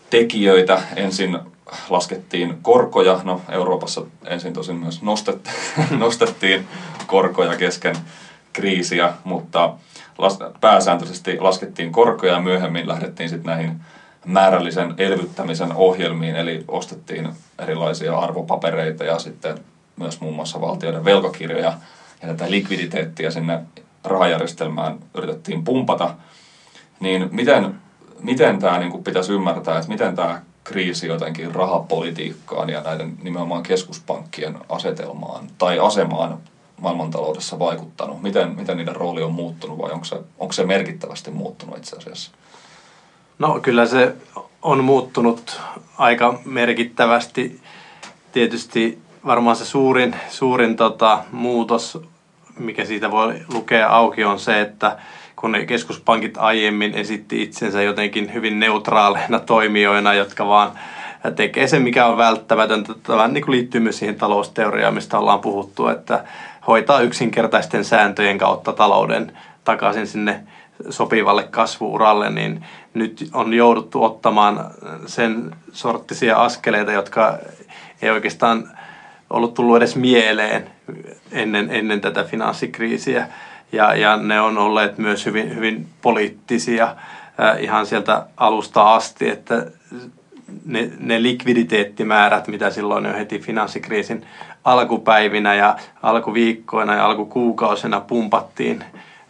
Speaker 1: tekijöitä. Ensin laskettiin korkoja, no Euroopassa ensin tosin myös nostet, nostettiin korkoja kesken kriisiä, mutta pääsääntöisesti laskettiin korkoja ja myöhemmin lähdettiin sitten näihin määrällisen elvyttämisen ohjelmiin, eli ostettiin erilaisia arvopapereita ja sitten myös muun muassa valtioiden velkakirjoja ja tätä likviditeettiä sinne rahajärjestelmään yritettiin pumpata, niin miten, miten tämä niin pitäisi ymmärtää, että miten tämä kriisi jotenkin rahapolitiikkaan ja näiden nimenomaan keskuspankkien asetelmaan tai asemaan maailmantaloudessa vaikuttanut? Miten, miten niiden rooli on muuttunut vai onko se, onko se merkittävästi muuttunut itse asiassa?
Speaker 2: No kyllä se on muuttunut aika merkittävästi. Tietysti varmaan se suurin, suurin tota, muutos, mikä siitä voi lukea auki, on se, että kun ne keskuspankit aiemmin esitti itsensä jotenkin hyvin neutraaleina toimijoina, jotka vaan tekee sen, mikä on välttämätöntä. Tämä niin liittyy myös siihen talousteoriaan, mistä ollaan puhuttu, että hoitaa yksinkertaisten sääntöjen kautta talouden takaisin sinne sopivalle kasvuuralle, niin nyt on jouduttu ottamaan sen sorttisia askeleita, jotka ei oikeastaan ollut tullut edes mieleen ennen, ennen tätä finanssikriisiä. Ja, ja ne on olleet myös hyvin, hyvin poliittisia äh, ihan sieltä alusta asti, että ne, ne likviditeettimäärät, mitä silloin jo heti finanssikriisin alkupäivinä ja alkuviikkoina ja alkukuukausina pumpattiin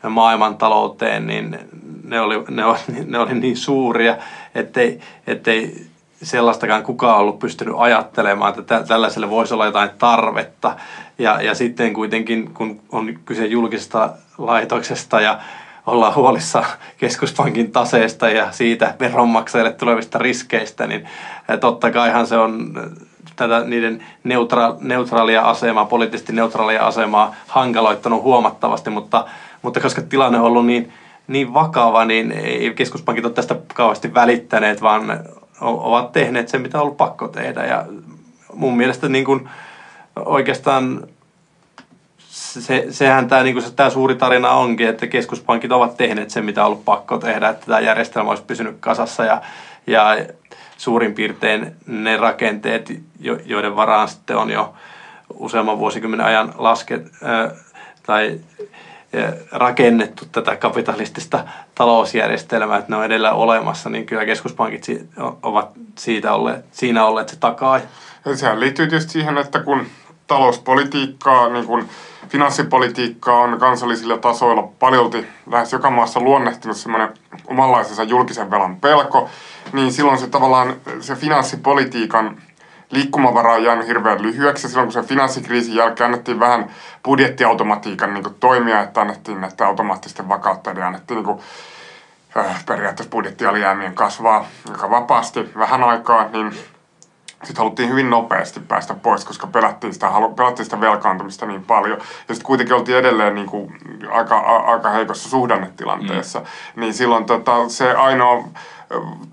Speaker 2: maailmantalouteen, niin ne oli, ne oli, ne oli niin suuria, ettei, ettei sellaistakaan kukaan ollut pystynyt ajattelemaan, että tällaiselle voisi olla jotain tarvetta. Ja, ja sitten kuitenkin, kun on kyse julkisesta laitoksesta ja ollaan huolissa keskuspankin taseesta ja siitä veronmaksajille tulevista riskeistä, niin totta kaihan se on tätä niiden neutra- neutraalia asemaa, poliittisesti neutraalia asemaa hankaloittanut huomattavasti, mutta, mutta koska tilanne on ollut niin, niin vakava, niin ei keskuspankit ole tästä kauheasti välittäneet, vaan ovat tehneet sen, mitä on ollut pakko tehdä. Ja mun mielestä niin kuin oikeastaan se, sehän tämä, niin se, tämä suuri tarina onkin, että keskuspankit ovat tehneet sen, mitä on ollut pakko tehdä, että tämä järjestelmä olisi pysynyt kasassa ja, ja suurin piirtein ne rakenteet, joiden varaan sitten on jo useamman vuosikymmenen ajan lasket, tai rakennettu tätä kapitalistista talousjärjestelmää, että ne on edellä olemassa, niin kyllä keskuspankit ovat siitä olleet, siinä olleet se takaa.
Speaker 3: Ja sehän liittyy tietysti siihen, että kun talouspolitiikkaa, niin kun finanssipolitiikkaa on kansallisilla tasoilla paljolti lähes joka maassa luonnehtinut semmoinen omanlaisensa julkisen velan pelko, niin silloin se tavallaan se finanssipolitiikan liikkumavara on jäänyt hirveän lyhyeksi. Silloin kun se finanssikriisin jälkeen annettiin vähän budjettiautomatiikan niin toimia, että annettiin näitä automaattisten vakauttajia, annettiin niin äh, periaatteessa budjettialijäämien kasvaa aika vapaasti vähän aikaa, niin sitten haluttiin hyvin nopeasti päästä pois, koska pelättiin sitä, pelättiin sitä velkaantumista niin paljon. Ja sitten kuitenkin oltiin edelleen niin kuin aika, a, aika heikossa suhdannetilanteessa. Mm. Niin silloin tota, se ainoa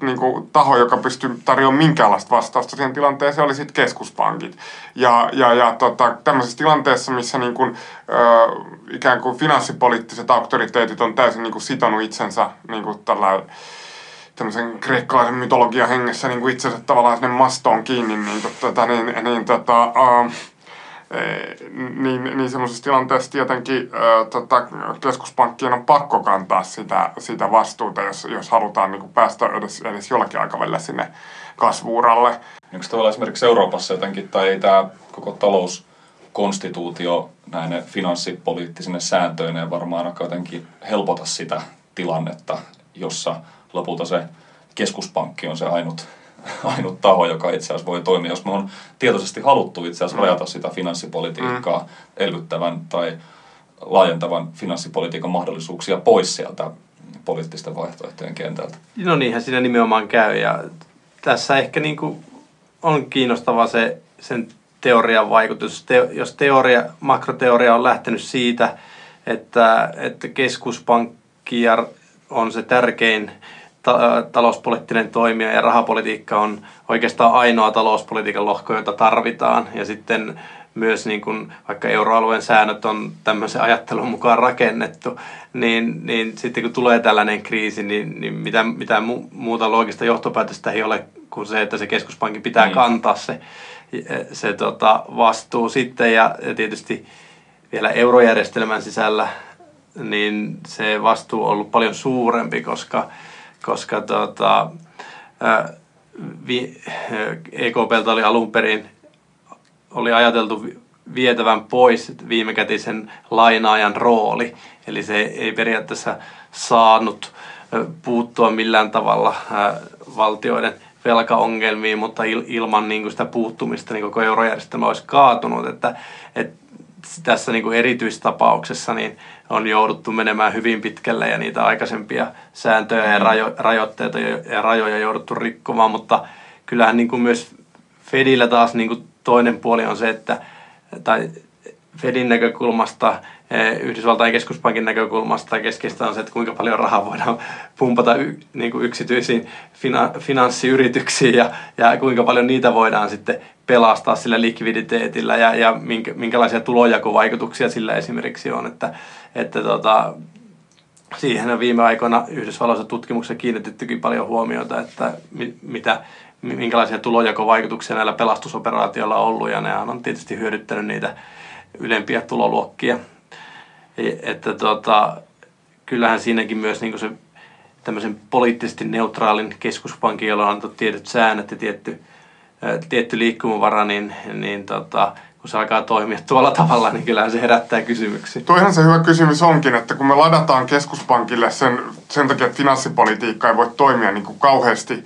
Speaker 3: niin kuin, taho, joka pystyy tarjoamaan minkäänlaista vastausta siihen tilanteeseen, oli sitten keskuspankit. Ja, ja, ja tota, tämmöisessä tilanteessa, missä niin kuin, ö, ikään kuin finanssipoliittiset auktoriteetit on täysin niin kuin, sitonut itsensä niin kuin, tällä tämmöisen kreikkalaisen mytologian hengessä niin kuin itsensä tavallaan sinne mastoon kiinni, niin, tota, niin, niin tota, uh, niin, niin semmoisessa tilanteessa tietenkin äh, tota, keskuspankkien on pakko kantaa sitä, sitä vastuuta, jos, jos halutaan niin kuin päästä edes, edes jollakin aikavälillä sinne kasvuuralle.
Speaker 1: Onko tavallaan esimerkiksi Euroopassa jotenkin, tai ei tämä koko talouskonstituutio näine finanssipoliittisine sääntöineen varmaan jotenkin helpota sitä tilannetta, jossa lopulta se keskuspankki on se ainut, ainut taho, joka itse asiassa voi toimia, jos me on tietoisesti haluttu itse asiassa mm. rajata sitä finanssipolitiikkaa mm. elvyttävän tai laajentavan finanssipolitiikan mahdollisuuksia pois sieltä poliittisten vaihtoehtojen kentältä.
Speaker 2: No niinhän siinä nimenomaan käy ja tässä ehkä niin kuin on kiinnostava se sen teorian vaikutus. Te, jos teoria, makroteoria on lähtenyt siitä, että, että keskuspankki on se tärkein ta- talouspoliittinen toimija ja rahapolitiikka on oikeastaan ainoa talouspolitiikan lohko, jota tarvitaan. Ja sitten myös niin kuin, vaikka euroalueen säännöt on tämmöisen ajattelun mukaan rakennettu, niin, niin sitten kun tulee tällainen kriisi, niin, niin mitä, mitä muuta loogista johtopäätöstä ei ole kuin se, että se keskuspankin pitää mm. kantaa se, se tota, vastuu sitten ja, ja tietysti vielä eurojärjestelmän sisällä niin se vastuu on ollut paljon suurempi, koska, koska tota, vi, EKPltä oli alun perin oli ajateltu vietävän pois viimekätisen lainaajan rooli. Eli se ei periaatteessa saanut puuttua millään tavalla valtioiden velkaongelmiin, mutta ilman niin kuin sitä puuttumista niin koko eurojärjestelmä olisi kaatunut. Että, että tässä niin kuin erityistapauksessa niin on jouduttu menemään hyvin pitkälle ja niitä aikaisempia sääntöjä ja rajo, rajoitteita ja rajoja jouduttu rikkomaan, mutta kyllähän niin kuin myös Fedillä taas niin kuin toinen puoli on se, että tai Fedin näkökulmasta, Yhdysvaltain keskuspankin näkökulmasta keskeistä on se, että kuinka paljon rahaa voidaan pumpata y, niin kuin yksityisiin fina, finanssiyrityksiin ja, ja kuinka paljon niitä voidaan sitten pelastaa sillä likviditeetillä ja, ja minkä, minkälaisia tulojakovaikutuksia sillä esimerkiksi on. Että, että tota, siihen on viime aikoina Yhdysvalloissa tutkimuksessa kiinnitettykin paljon huomiota, että mitä, minkälaisia tulojakovaikutuksia näillä pelastusoperaatioilla on ollut ja ne on tietysti hyödyttänyt niitä ylempiä tuloluokkia. Että tota, kyllähän siinäkin myös niin se tämmöisen poliittisesti neutraalin keskuspankin, jolla on tietyt säännöt ja tietty, tietty liikkumavara, niin, niin tota, kun se alkaa toimia tuolla tavalla, niin kyllähän se herättää kysymyksiä.
Speaker 3: Toihan se hyvä kysymys onkin, että kun me ladataan keskuspankille sen, sen takia, että finanssipolitiikka ei voi toimia niin kuin kauheasti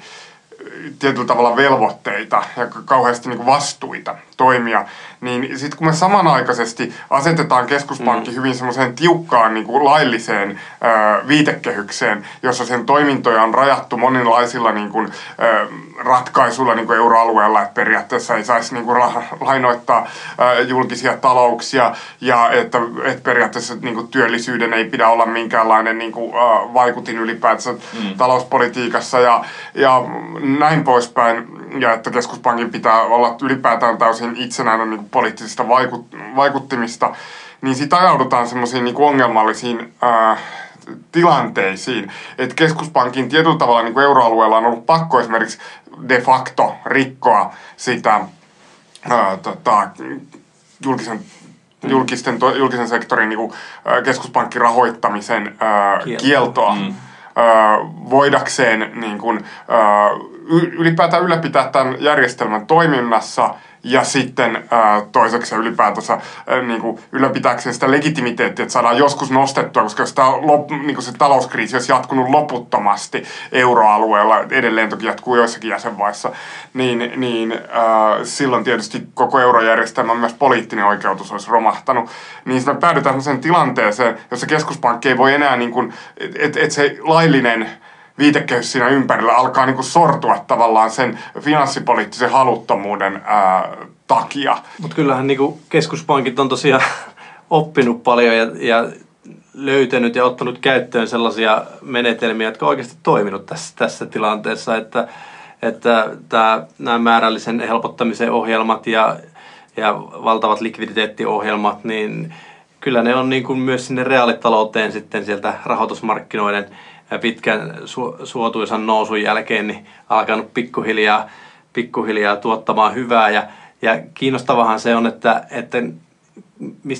Speaker 3: tietyllä tavalla velvoitteita ja kauheasti niin kuin vastuita toimia, niin sitten kun me samanaikaisesti asetetaan keskuspankki mm. hyvin semmoiseen tiukkaan niin kuin lailliseen ö, viitekehykseen, jossa sen toimintoja on rajattu monenlaisilla niin kuin, ö, ratkaisuilla niin kuin euroalueella, että periaatteessa ei saisi niin kuin, lainoittaa ö, julkisia talouksia ja että, että periaatteessa niin kuin, työllisyyden ei pidä olla minkäänlainen niin kuin, ö, vaikutin ylipäätänsä mm. talouspolitiikassa ja, ja näin poispäin ja että keskuspankin pitää olla ylipäätään täysin itsenäinen niin poliittisista vaikut, vaikuttimista, niin sitten ajaudutaan semmoisiin niin ongelmallisiin ää, tilanteisiin, että keskuspankin tietyllä tavalla niin kuin euroalueella on ollut pakko esimerkiksi de facto rikkoa sitä ää, tota, julkisen julkisten, julkisen sektorin niin kuin, keskuspankkirahoittamisen ää, kieltoa. Mm. voidakseen niin kuin, ylipäätään ylläpitää tämän järjestelmän toiminnassa – ja sitten toiseksi ylipäätänsä ää, niin kuin ylläpitääkseen sitä legitimiteettiä, että saadaan joskus nostettua, koska sitä lop, niin kuin se talouskriisi olisi jatkunut loputtomasti euroalueella, edelleen toki jatkuu joissakin jäsenvaissa, niin, niin ää, silloin tietysti koko eurojärjestelmän myös poliittinen oikeutus olisi romahtanut. Niin sitten päädytään sellaiseen tilanteeseen, jossa keskuspankki ei voi enää, niin että et se laillinen viitekehys siinä ympärillä alkaa niin kuin sortua tavallaan sen finanssipoliittisen haluttomuuden ää, takia.
Speaker 2: Mutta kyllähän niin kuin keskuspankit on tosiaan oppinut paljon ja, ja löytänyt ja ottanut käyttöön sellaisia menetelmiä, jotka on oikeasti toiminut tässä, tässä tilanteessa, että, että tämä, nämä määrällisen helpottamisen ohjelmat ja, ja valtavat likviditeettiohjelmat, niin kyllä ne on niin kuin myös sinne reaalitalouteen sitten sieltä rahoitusmarkkinoiden pitkän su- suotuisan nousun jälkeen niin alkanut pikkuhiljaa, pikkuhiljaa tuottamaan hyvää. Ja, ja kiinnostavahan se on, että, että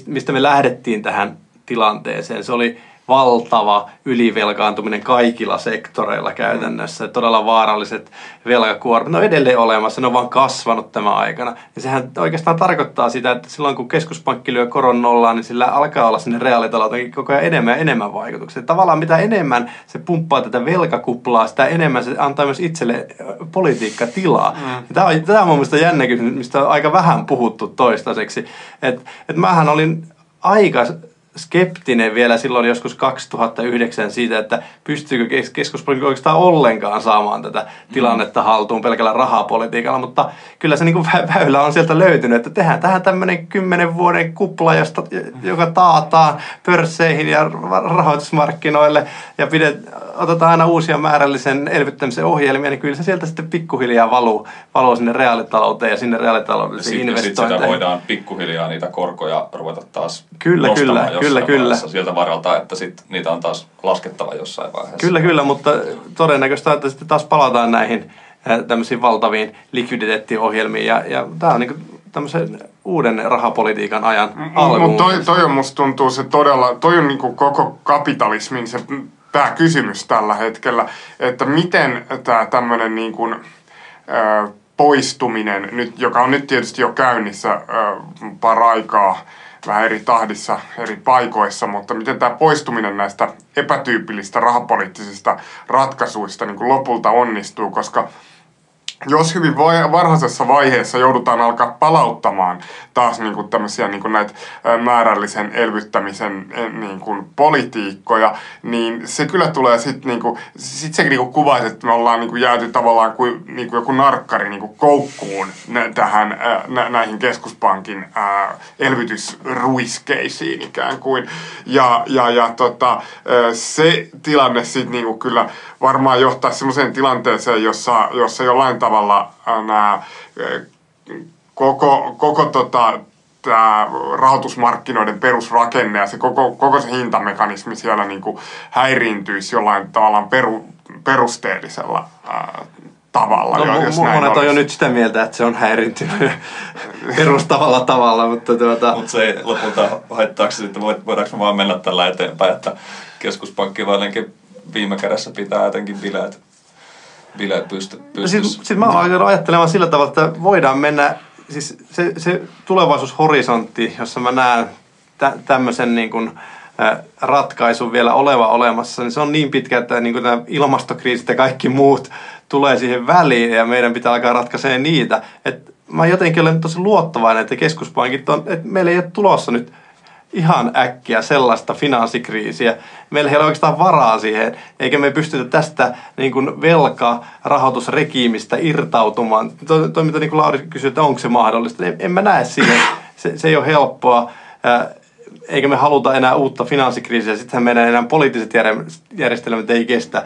Speaker 2: mistä me lähdettiin tähän tilanteeseen. Se oli valtava ylivelkaantuminen kaikilla sektoreilla käytännössä. Todella vaaralliset velkakuormat. Ne on edelleen olemassa, ne on vaan kasvanut tämän aikana. Ja sehän oikeastaan tarkoittaa sitä, että silloin kun keskuspankki lyö koron nollaan, niin sillä alkaa olla sinne reaalitalouteen koko ajan enemmän ja enemmän vaikutuksia. Tavallaan mitä enemmän se pumppaa tätä velkakuplaa, sitä enemmän se antaa myös itselle politiikkatilaa. Mm. Tämä on, tämä on mun mielestä jännä kysymys, mistä on aika vähän puhuttu toistaiseksi. Et, et mähän olin aika skeptinen vielä silloin joskus 2009 siitä, että pystyykö keskuspankki oikeastaan ollenkaan saamaan tätä tilannetta haltuun pelkällä rahapolitiikalla, mutta kyllä se niin väylä on sieltä löytynyt, että tehdään tähän tämmöinen kymmenen vuoden kupla, josta, joka taataan pörsseihin ja rahoitusmarkkinoille ja pidet, otetaan aina uusia määrällisen elvyttämisen ohjelmia, niin kyllä se sieltä sitten pikkuhiljaa valuu, valuu sinne reaalitalouteen ja sinne reaalitaloudellisiin
Speaker 1: Sitten sit
Speaker 2: investointeihin.
Speaker 1: sitä voidaan pikkuhiljaa niitä korkoja ruveta taas
Speaker 2: Kyllä,
Speaker 1: nostamaan
Speaker 2: kyllä, kyllä, kyllä.
Speaker 1: siltä varalta, että sit niitä on taas laskettava jossain vaiheessa.
Speaker 2: Kyllä, kyllä, mutta todennäköistä, että sitten taas palataan näihin äh, tämmöisiin valtaviin likviditeettiohjelmiin. Ja, ja tämä on niin tämmöisen uuden rahapolitiikan ajan alku.
Speaker 3: Mutta toi, toi on musta tuntuu se todella, toi on niinku koko kapitalismin se pääkysymys tällä hetkellä, että miten tämä tämmöinen niinku, ö, poistuminen, nyt, joka on nyt tietysti jo käynnissä ö, paraikaa, vähän eri tahdissa eri paikoissa, mutta miten tämä poistuminen näistä epätyypillistä rahapoliittisista ratkaisuista niin kuin lopulta onnistuu, koska jos hyvin varhaisessa vaiheessa joudutaan alkaa palauttamaan taas niin kuin tämmöisiä niin kuin näitä määrällisen elvyttämisen eh, niin kuin politiikkoja, niin se kyllä tulee sitten, niin kuin, sit se niin kuvaisi, että me ollaan niin kuin jääty tavallaan kuin, niin kuin joku narkkari niin kuin koukkuun tähän, nä- näihin keskuspankin ä, elvytysruiskeisiin ikään kuin. Ja, ja, ja tota, se tilanne sitten niin kyllä varmaan johtaa semmoiseen tilanteeseen, jossa, jossa jollain tavalla ä, nämä koko, koko tota, tämä rahoitusmarkkinoiden perusrakenne ja se koko, koko se hintamekanismi siellä niin kuin häiriintyisi jollain tavallaan peru, perusteellisella ää, tavalla.
Speaker 2: No,
Speaker 3: jo-
Speaker 2: mu-
Speaker 3: jos
Speaker 2: mu-
Speaker 3: näin
Speaker 2: monet on jo nyt sitä mieltä, että se on häirintynyt perustavalla tavalla, mutta tuota,
Speaker 1: Mutta se ei lopulta haittaako se sitten, void- voidaanko me vaan mennä tällä eteenpäin, että keskuspankki vaan jotenkin viime kädessä pitää jotenkin bileet, bileet pysty,
Speaker 2: No. Sitten sit mä oon ajattelemaan sillä tavalla, että voidaan mennä, siis se, se tulevaisuushorisontti, jossa mä näen tä, tämmöisen niin kuin, ratkaisun vielä oleva olemassa, niin se on niin pitkä, että niin kuin nämä ilmastokriisit ja kaikki muut tulee siihen väliin ja meidän pitää alkaa ratkaisee niitä. Et mä jotenkin olen tosi luottavainen, että keskuspankit on, että meillä ei ole tulossa nyt ihan äkkiä sellaista finanssikriisiä. Meillä ei ole oikeastaan varaa siihen, eikä me pystytä tästä niin kuin velka-rahoitusregiimistä irtautumaan. Toi, toi mitä niin kuin Lauri kysyi, että onko se mahdollista, en, en mä näe siihen. Se, se ei ole helppoa, eikä me haluta enää uutta finanssikriisiä. Sittenhän meidän enää poliittiset järje- järjestelmät ei kestä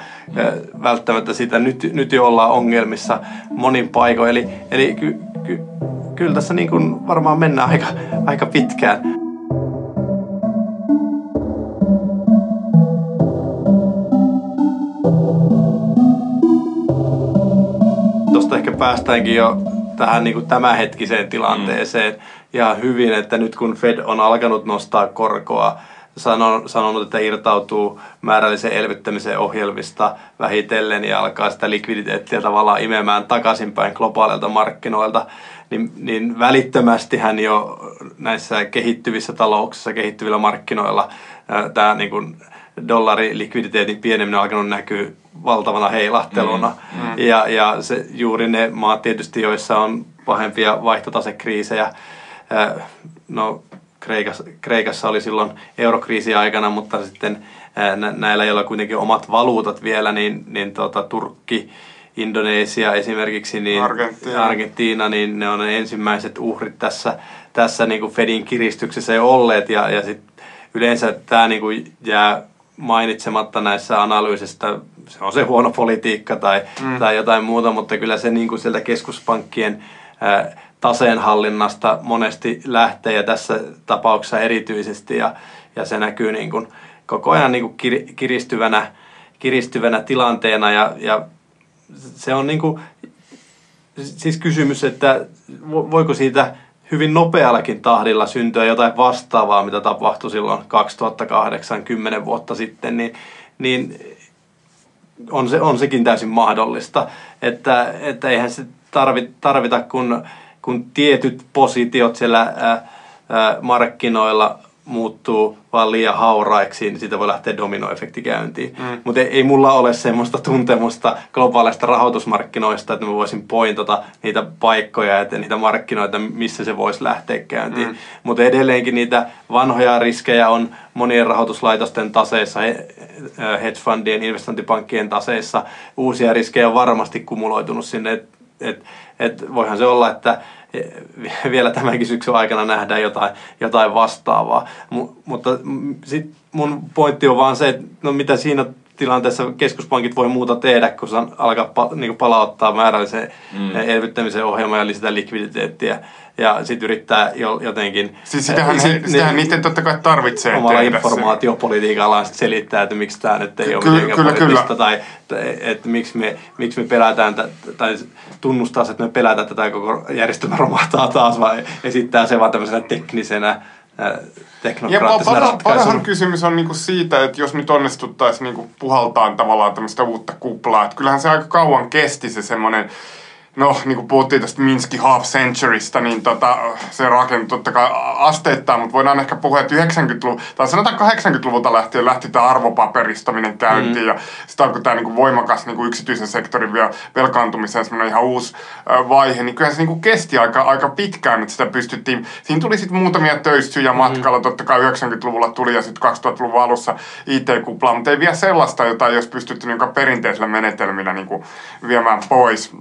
Speaker 2: välttämättä sitä. Nyt, nyt jo ollaan ongelmissa monin paikoin. Eli, eli ky, ky, kyllä tässä niin kuin varmaan mennään aika, aika pitkään. Päästäänkin jo tähän niin kuin tämänhetkiseen tilanteeseen. Ihan hyvin, että nyt kun Fed on alkanut nostaa korkoa, sanon, sanonut, että irtautuu määrällisen elvyttämisen ohjelmista vähitellen ja alkaa sitä likviditeettiä tavallaan imemään takaisinpäin globaaleilta markkinoilta, niin, niin välittömästi hän jo näissä kehittyvissä talouksissa, kehittyvillä markkinoilla tämä niin kuin dollarilikviditeetin pieneminen on alkanut näkyä valtavana heilahteluna. Mm, mm. Ja, ja se, juuri ne maat tietysti, joissa on pahempia vaihtotasekriisejä, no Kreikassa, Kreikassa oli silloin eurokriisi aikana, mutta sitten näillä, joilla kuitenkin omat valuutat vielä, niin, niin tota, Turkki, Indonesia esimerkiksi, niin
Speaker 3: Argentiina.
Speaker 2: Argentiina, niin ne on ne ensimmäiset uhrit tässä, tässä niin kuin Fedin kiristyksessä jo olleet ja, ja sit yleensä tämä niin kuin jää mainitsematta näissä analyysistä, se on se huono politiikka tai, mm. tai jotain muuta, mutta kyllä se niin kuin sieltä keskuspankkien ää, taseenhallinnasta monesti lähtee ja tässä tapauksessa erityisesti ja, ja se näkyy niin kuin koko ajan niin kuin kir, kiristyvänä, kiristyvänä tilanteena ja, ja se on niin kuin, siis kysymys, että voiko siitä hyvin nopeallakin tahdilla syntyä jotain vastaavaa, mitä tapahtui silloin 2008, 10 vuotta sitten, niin, niin on, se, on sekin täysin mahdollista. Että, että eihän se tarvita, tarvita kun, kun tietyt positiot siellä ää, ää, markkinoilla muuttuu vaan liian hauraiksi, niin siitä voi lähteä dominoefekti käyntiin. Mm. Mutta ei, ei mulla ole semmoista tuntemusta globaaleista rahoitusmarkkinoista, että mä voisin pointata niitä paikkoja ja niitä markkinoita, missä se voisi lähteä käyntiin. Mm. Mutta edelleenkin niitä vanhoja riskejä on monien rahoituslaitosten taseissa, hedge fundien, investointipankkien taseissa. Uusia riskejä on varmasti kumuloitunut sinne, että et, et voihan se olla, että vielä tämänkin syksyn aikana nähdään jotain, jotain vastaavaa. M- mutta sit mun pointti on vaan se, että no mitä siinä tilanteessa keskuspankit voi muuta tehdä, kun se alkaa pa, niin palauttaa määrällisen mm. elvyttämisen ohjelman ja lisätä likviditeettiä ja sitten yrittää jotenkin...
Speaker 3: Siis sitähän, he, niin, sitähän niiden totta kai tarvitsee
Speaker 2: Omalla informaatiopolitiikallaan selittää, että miksi tämä nyt ei ole mitenkään kyllä, poliittista, tai että miksi me, miksi me pelätään, tai tunnustaa, että me pelätään, että tämä koko järjestelmä romahtaa taas, vai esittää se vaan tämmöisenä teknisenä teknokraattisena
Speaker 3: ja ratkaisuna. kysymys on niinku siitä, että jos nyt onnistuttaisiin niinku puhaltaan tavallaan tämmöistä uutta kuplaa, että kyllähän se aika kauan kesti se semmoinen no niin kuin puhuttiin tästä Minski Half Centurysta, niin tota, se rakentui totta kai asteittain, mutta voidaan ehkä puhua, että 90-luvun, tai sanotaan 80-luvulta lähtien lähti tämä arvopaperistaminen käyntiin, mm. ja sitten alkoi tämä niin kuin voimakas niin kuin yksityisen sektorin vielä velkaantumisen semmoinen ihan uusi vaihe, niin kyllä se niin kuin kesti aika, aika pitkään, että sitä pystyttiin, siinä tuli sitten muutamia töyssyjä mm. matkalla, totta kai 90-luvulla tuli ja sitten 2000-luvun alussa IT-kuplaa, mutta ei vielä sellaista, jota ei olisi pystytty niin perinteisellä menetelmillä niin kuin viemään pois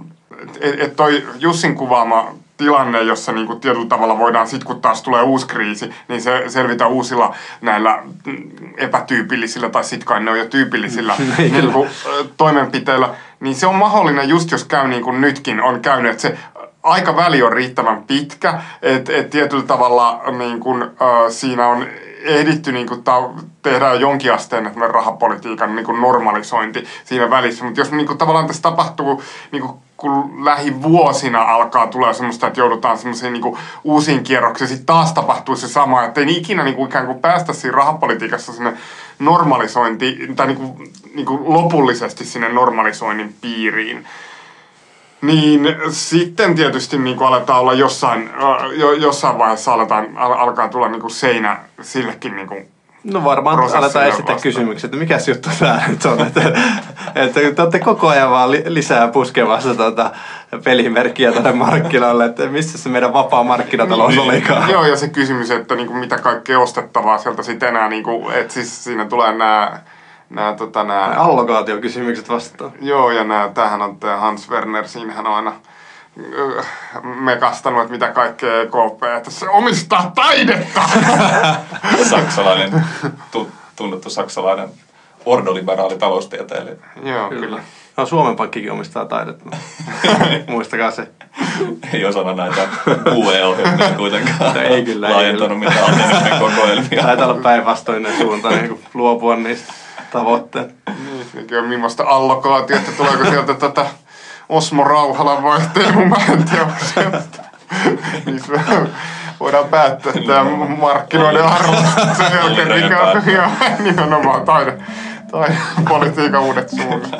Speaker 3: että et toi Jussin kuvaama tilanne, jossa niin kuin tietyllä tavalla voidaan sitten, kun taas tulee uusi kriisi, niin se selvitä uusilla näillä epätyypillisillä, tai sitten kai ne on jo tyypillisillä niin kuin, toimenpiteillä, niin se on mahdollinen just jos käy niin kuin nytkin on käynyt, että se aika väli on riittävän pitkä, että et tietyllä tavalla niin kuin, äh, siinä on ehditty niin kuin, ta- tehdä jonkin asteen rahapolitiikan niin kuin normalisointi siinä välissä, mutta jos niin kuin, tavallaan tässä tapahtuu niin kuin, kun lähivuosina alkaa tulla semmoista, että joudutaan semmoisiin niin uusiin kierroksiin, sitten taas tapahtuu se sama, että ei ikinä niin kuin, ikään kuin päästä siinä rahapolitiikassa sinne normalisointi, tai niin kuin, niin kuin lopullisesti sinne normalisoinnin piiriin. Niin sitten tietysti niin kuin aletaan olla jossain, jo, jossain vaiheessa aletaan, al, alkaa tulla niin kuin seinä sillekin niin kuin
Speaker 2: No varmaan aletaan esittää kysymyksiä, että mikä juttu tämä nyt on, että, että te olette koko ajan vaan lisää puskemassa tuota pelimerkkiä tuonne markkinoille, että missä se meidän vapaa markkinatalous niin, olikaan.
Speaker 3: Joo, ja se kysymys, että niin kuin mitä kaikkea ostettavaa sieltä sitten enää, niin kuin, että siis siinä tulee nämä nämä, tota, nämä...
Speaker 2: Allokaatiokysymykset vastaan.
Speaker 3: Joo, ja nämä, tämähän on tämä Hans Werner, siinähän on aina mekastanut, että mitä kaikkea EKP, että se omistaa taidetta.
Speaker 1: saksalainen, tunnettu saksalainen ordoliberaali taloustieteilijä.
Speaker 3: Joo, kyllä. kyllä.
Speaker 2: No, Suomen Pankkikin omistaa taidetta. Muistakaa se.
Speaker 1: ei osana näitä UE-ohjelmia kuitenkaan
Speaker 2: ei kyllä,
Speaker 1: laajentanut ei mitään alternatiivinen kokoelmia.
Speaker 2: Taitaa olla päinvastoinen suunta niin luopua niistä tavoitteet.
Speaker 3: Niin, millaista allokaatiota, tuleeko sieltä tota Osmo Rauhala vai Teemu Mäen teoksia. niin voidaan päättää tämä markkinoiden arvostus sen jälkeen, mikä on nimenomaan taide, tai politiikan uudet suunnat.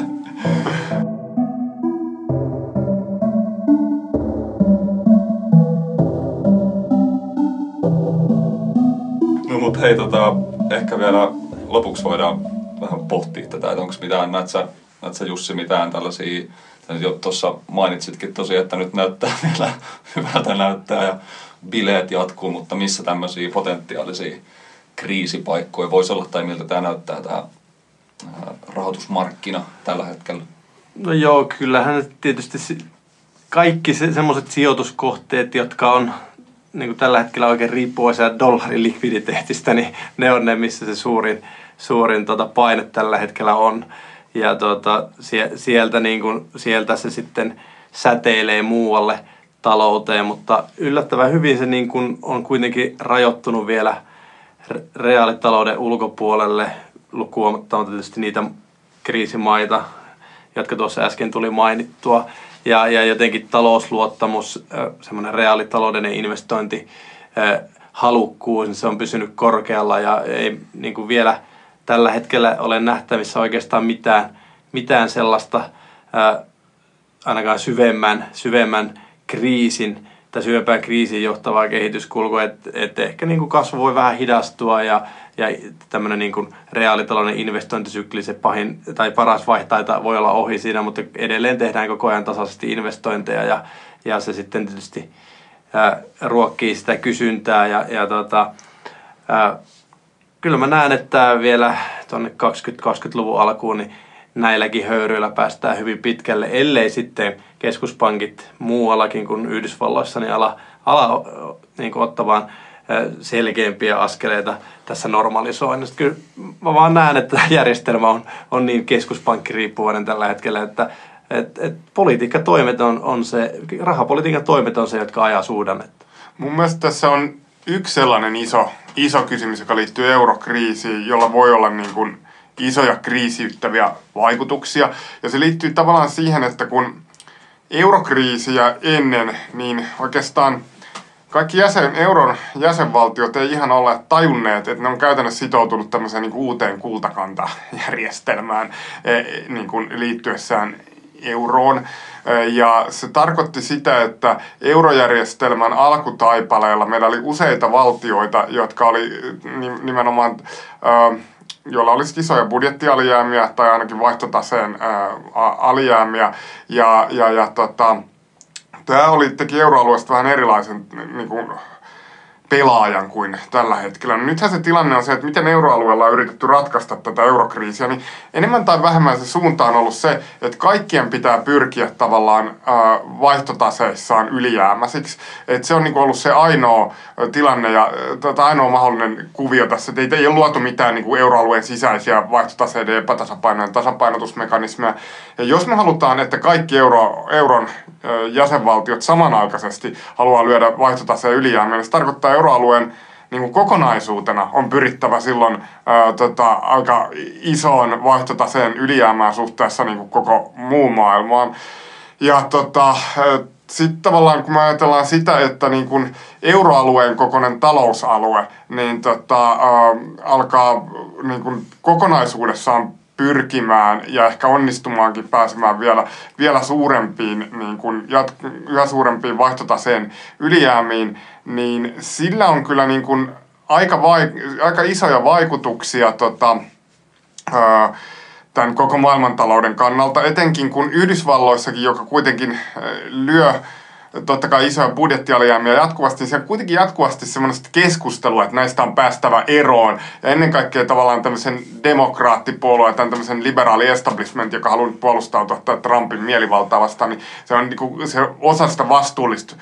Speaker 1: No mut hei, tota, ehkä vielä lopuksi voidaan vähän pohtia tätä, että onko mitään, näet sä, näet sä Jussi mitään tällaisia jo tuossa mainitsitkin tosiaan, että nyt näyttää vielä hyvältä näyttää ja bileet jatkuu, mutta missä tämmöisiä potentiaalisia kriisipaikkoja voisi olla tai miltä tämä näyttää tämä rahoitusmarkkina tällä hetkellä?
Speaker 2: No joo, kyllähän tietysti kaikki se, semmoiset sijoituskohteet, jotka on niin kuin tällä hetkellä oikein riippuvaisia dollarin likviditeetistä, niin ne on ne, missä se suurin, suurin tota paine tällä hetkellä on ja tuota, sieltä, niin kuin, sieltä se sitten säteilee muualle talouteen, mutta yllättävän hyvin se niin kuin on kuitenkin rajoittunut vielä reaalitalouden ulkopuolelle, lukuun tietysti niitä kriisimaita, jotka tuossa äsken tuli mainittua, ja, ja jotenkin talousluottamus, semmoinen reaalitalouden investointi, halukkuus, niin se on pysynyt korkealla ja ei niin kuin vielä – tällä hetkellä ole nähtävissä oikeastaan mitään, mitään sellaista ää, ainakaan syvemmän, syvemmän kriisin tai syvempään kriisiin johtavaa kehityskulkua, että et ehkä niin kuin kasvu voi vähän hidastua ja, ja tämmöinen niin kuin reaalitalouden investointisykli, se pahin tai paras vaihtaita voi olla ohi siinä, mutta edelleen tehdään koko ajan tasaisesti investointeja ja, ja se sitten tietysti ää, ruokkii sitä kysyntää ja, ja tota, ää, kyllä mä näen, että vielä tuonne 2020-luvun alkuun niin näilläkin höyryillä päästään hyvin pitkälle, ellei sitten keskuspankit muuallakin kuin Yhdysvalloissa niin ala, ala niin kuin ottavaan selkeämpiä askeleita tässä normalisoinnissa. Kyllä mä vaan näen, että järjestelmä on, on niin keskuspankkiriippuvainen tällä hetkellä, että et, et politiikkatoimet on, on se, rahapolitiikan toimet on se, jotka ajaa suhdannetta.
Speaker 3: Mun mielestä tässä on yksi sellainen iso, iso kysymys, joka liittyy eurokriisiin, jolla voi olla niin kuin isoja kriisiyttäviä vaikutuksia. Ja se liittyy tavallaan siihen, että kun eurokriisiä ennen, niin oikeastaan kaikki jäsen, euron jäsenvaltiot ei ihan ole tajunneet, että ne on käytännössä sitoutunut tämmöiseen niin uuteen kultakantajärjestelmään e, niin kuin liittyessään euroon. Ja se tarkoitti sitä, että eurojärjestelmän alkutaipaleella meillä oli useita valtioita, jotka oli nimenomaan joilla olisi isoja budjettialijäämiä tai ainakin vaihtotaseen ää, alijäämiä. Ja, ja, ja tota, tämä oli, teki euroalueesta vähän erilaisen niin kuin, pelaajan kuin tällä hetkellä. No nythän se tilanne on se, että miten euroalueella on yritetty ratkaista tätä eurokriisiä, niin enemmän tai vähemmän se suunta on ollut se, että kaikkien pitää pyrkiä tavallaan vaihtotaseissaan ylijäämäisiksi. Että se on niin ollut se ainoa tilanne ja tota, ainoa mahdollinen kuvio tässä. Että ei, ole luotu mitään kuin euroalueen sisäisiä vaihtotaseiden epätasapainojen tasapainotusmekanismeja. Ja jos me halutaan, että kaikki euro, euron jäsenvaltiot samanaikaisesti haluaa lyödä vaihtotaseen ylijäämään, niin se tarkoittaa euroalueen niin kuin kokonaisuutena on pyrittävä silloin ää, tota, aika isoon vaihtotaseen ylijäämään suhteessa niin kuin koko muun maailmaan. Ja tota, sitten tavallaan kun me ajatellaan sitä, että niin kun euroalueen kokoinen talousalue niin tota, ää, alkaa niin kun kokonaisuudessaan pyrkimään ja ehkä onnistumaankin pääsemään vielä, vielä suurempiin, niin kuin jat, yhä suurempiin vaihtotaseen ylijäämiin, niin sillä on kyllä niin kuin aika, vai, aika isoja vaikutuksia tota, ää, tämän koko maailmantalouden kannalta, etenkin kun Yhdysvalloissakin, joka kuitenkin lyö totta kai isoja budjettialijäämiä jatkuvasti, siellä kuitenkin jatkuvasti semmoista keskustelua, että näistä on päästävä eroon. Ja ennen kaikkea tavallaan tämmöisen demokraattipuolueen, tämän tämmöisen liberaali establishment, joka haluaa puolustautua Trumpin mielivaltaa vastaan, niin se on niin kuin, se osa sitä vastuullista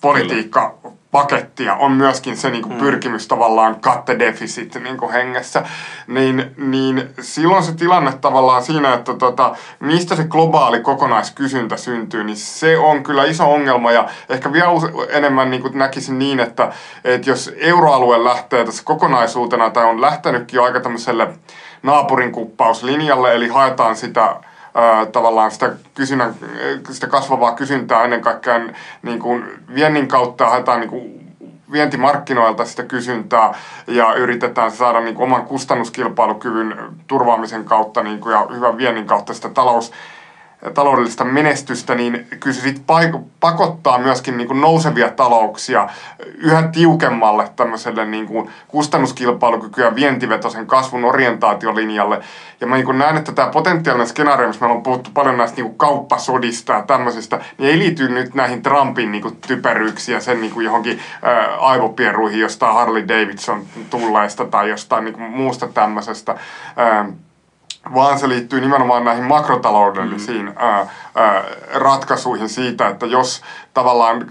Speaker 3: politiikka pakettia on myöskin se niin kuin, mm. pyrkimys tavallaan cut the deficit niin kuin, hengessä, niin, niin silloin se tilanne tavallaan siinä, että tota, mistä se globaali kokonaiskysyntä syntyy, niin se on kyllä iso ongelma ja ehkä vielä enemmän niin kuin, näkisin niin, että, että jos euroalue lähtee tässä kokonaisuutena tai on lähtenytkin jo aika tämmöiselle naapurin kuppauslinjalle, eli haetaan sitä tavallaan sitä, kysynnän, sitä kasvavaa kysyntää ennen kaikkea niin kuin viennin kautta haetaan niin kuin vientimarkkinoilta sitä kysyntää ja yritetään saada niin kuin oman kustannuskilpailukyvyn turvaamisen kautta niin kuin, ja hyvän viennin kautta sitä talous, taloudellista menestystä, niin kyllä se pakottaa myöskin niin kuin nousevia talouksia yhä tiukemmalle tämmöiselle niin kuin kustannuskilpailukykyä vientivetoisen kasvun orientaatiolinjalle. Ja mä niin kuin näen, että tämä potentiaalinen skenaario, missä meillä on puhuttu paljon näistä niin kuin kauppasodista ja tämmöisistä, niin ei liity nyt näihin Trumpin niin kuin typeryyksiin ja sen niin kuin johonkin ää, aivopieruihin jostain Harley Davidson tulleesta tai jostain niin kuin muusta tämmöisestä. Ää, vaan se liittyy nimenomaan näihin makrotaloudellisiin mm. ää, ää, ratkaisuihin siitä, että jos tavallaan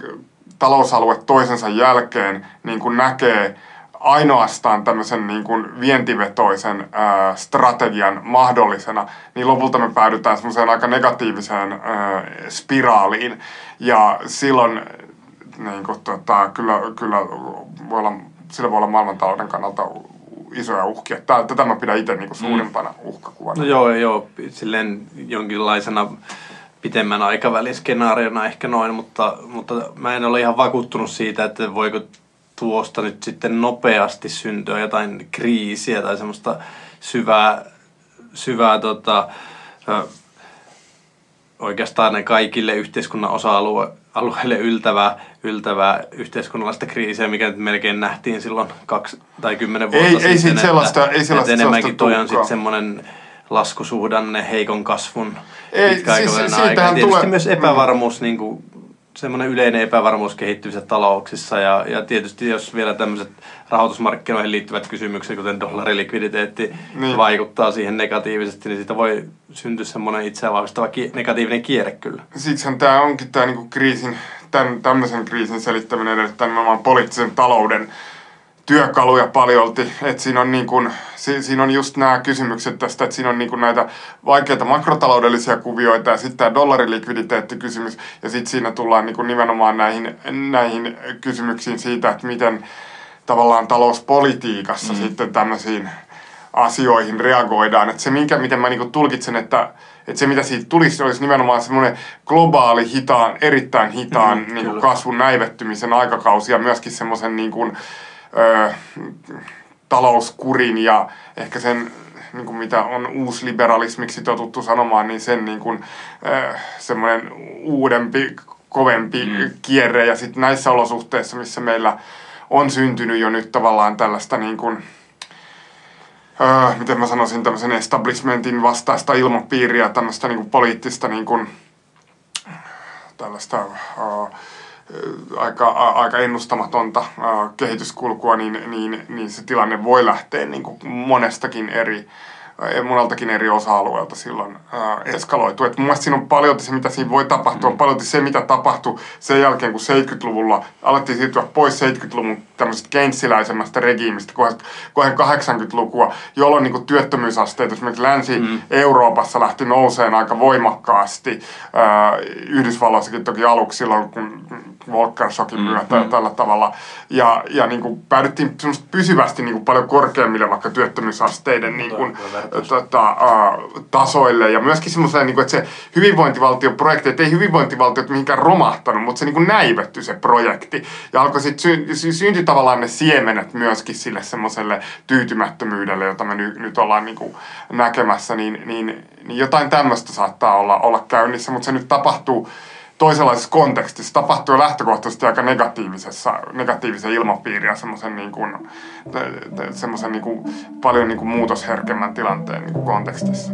Speaker 3: talousalue toisensa jälkeen niin kuin näkee ainoastaan tämmöisen niin kuin vientivetoisen ää, strategian mahdollisena, niin lopulta me päädytään semmoiseen aika negatiiviseen ää, spiraaliin. Ja silloin niin kuin, tota, kyllä, kyllä voi olla, sillä voi olla maailmantalouden kannalta isoja uhkia. Tätä mä pidän itse niinku suurimpana mm. uhkakuvana.
Speaker 2: No joo, joo, silleen jonkinlaisena pitemmän aikavälin skenaariona ehkä noin, mutta, mutta mä en ole ihan vakuuttunut siitä, että voiko tuosta nyt sitten nopeasti syntyä jotain kriisiä tai semmoista syvää, syvää tota, oikeastaan ne kaikille yhteiskunnan osa-alueille yltävää, yltävää yhteiskunnallista kriisiä, mikä nyt melkein nähtiin silloin kaksi tai kymmenen vuotta
Speaker 3: ei,
Speaker 2: sitten.
Speaker 3: Ei siitä sellaista, ei sellaista,
Speaker 2: että enemmänkin toi on sitten semmoinen laskusuhdanne, heikon kasvun
Speaker 3: ei, siis,
Speaker 2: aika. Tietysti tulee... myös epävarmuus mm. niin kuin, semmoinen yleinen epävarmuus kehittyvissä talouksissa ja, ja tietysti jos vielä tämmöiset rahoitusmarkkinoihin liittyvät kysymykset, kuten dollarilikviditeetti, niin. vaikuttaa siihen negatiivisesti, niin siitä voi syntyä semmoinen itseään vahvistava ki- negatiivinen kierre kyllä.
Speaker 3: Siksihän tämä onkin tämä niinku kriisin tämän, tämmöisen kriisin selittäminen edellyttää nimenomaan poliittisen talouden työkaluja paljolti. Että siinä on, niin kuin, siinä on just nämä kysymykset tästä, että siinä on niin kuin näitä vaikeita makrotaloudellisia kuvioita ja sitten tämä dollarilikviditeettikysymys. Ja sitten siinä tullaan niin kuin nimenomaan näihin, näihin kysymyksiin siitä, että miten tavallaan talouspolitiikassa mm. sitten tämmöisiin asioihin reagoidaan. Että se, minkä, miten mä niin tulkitsen, että, että se mitä siitä tulisi, olisi nimenomaan semmoinen globaali, hitaan, erittäin hitaan mm, niin kuin kasvun näivettymisen aikakausi ja myöskin semmoisen niin kuin, ö, talouskurin ja ehkä sen niin kuin mitä on uusliberalismiksi totuttu sanomaan, niin sen niin kuin, ö, semmoinen uudempi, kovempi mm. kierre. Ja sitten näissä olosuhteissa, missä meillä on syntynyt jo nyt tavallaan tällaista niin kuin, öö, miten mä sanoisin, tämmöisen establishmentin vastaista ilmapiiriä, tämmöistä niin kuin poliittista niin kuin, tällaista öö, aika, aika ennustamatonta kehityskulkua, niin, niin, niin se tilanne voi lähteä niin kuin monestakin eri moneltakin eri osa-alueelta silloin ää, eskaloitu. Et mun mielestä siinä on paljon se, mitä siinä voi tapahtua, mm. paljon se, mitä tapahtui sen jälkeen, kun 70-luvulla alettiin siirtyä pois 70-luvun tämmöisestä keinsiläisemmästä regiimistä kohden 80-lukua, jolloin niin työttömyysasteet esimerkiksi Länsi-Euroopassa mm. lähti nouseen aika voimakkaasti. Yhdysvalloissakin toki aluksi silloin, kun Volcker Shockin mm, myötä mm. ja tällä tavalla. Ja, ja niin kuin päädyttiin pysyvästi niin kuin paljon korkeammille vaikka työttömyysasteiden niin kuin, tota, uh, tasoille. Ja myöskin semmoiselle, niin kuin, että se hyvinvointivaltioprojekti, että ei hyvinvointivaltiot mihinkään romahtanut, mutta se niin kuin näivetty se projekti. Ja alkoi sitten sy- syntyi tavallaan ne siemenet myöskin sille semmoiselle tyytymättömyydelle, jota me ny- nyt ollaan niin kuin näkemässä, niin, niin, niin jotain tämmöistä saattaa olla, olla käynnissä, mutta se nyt tapahtuu toisenlaisessa kontekstissa tapahtuu lähtökohtaisesti aika negatiivisessa, negatiivisen ilmapiiriä ja semmoisen niin kuin, semmoisen niin kuin, paljon niin kuin muutosherkemmän tilanteen niin kuin kontekstissa.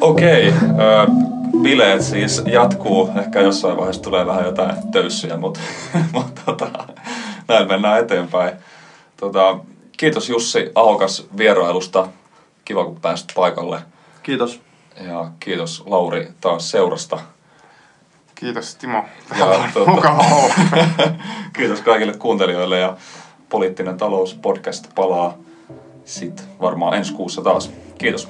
Speaker 1: Okei, okay, bileet siis jatkuu. Ehkä jossain vaiheessa tulee vähän jotain töyssyjä, mutta, mutta tota, näin mennään eteenpäin. Tota, Kiitos Jussi Ahokas vierailusta. Kiva, kun pääsit paikalle.
Speaker 2: Kiitos.
Speaker 1: Ja kiitos Lauri taas seurasta.
Speaker 3: Kiitos Timo. Ja, tuota, Mukava
Speaker 1: kiitos kaikille kuuntelijoille ja Poliittinen talous podcast palaa sitten varmaan ensi kuussa taas. Kiitos.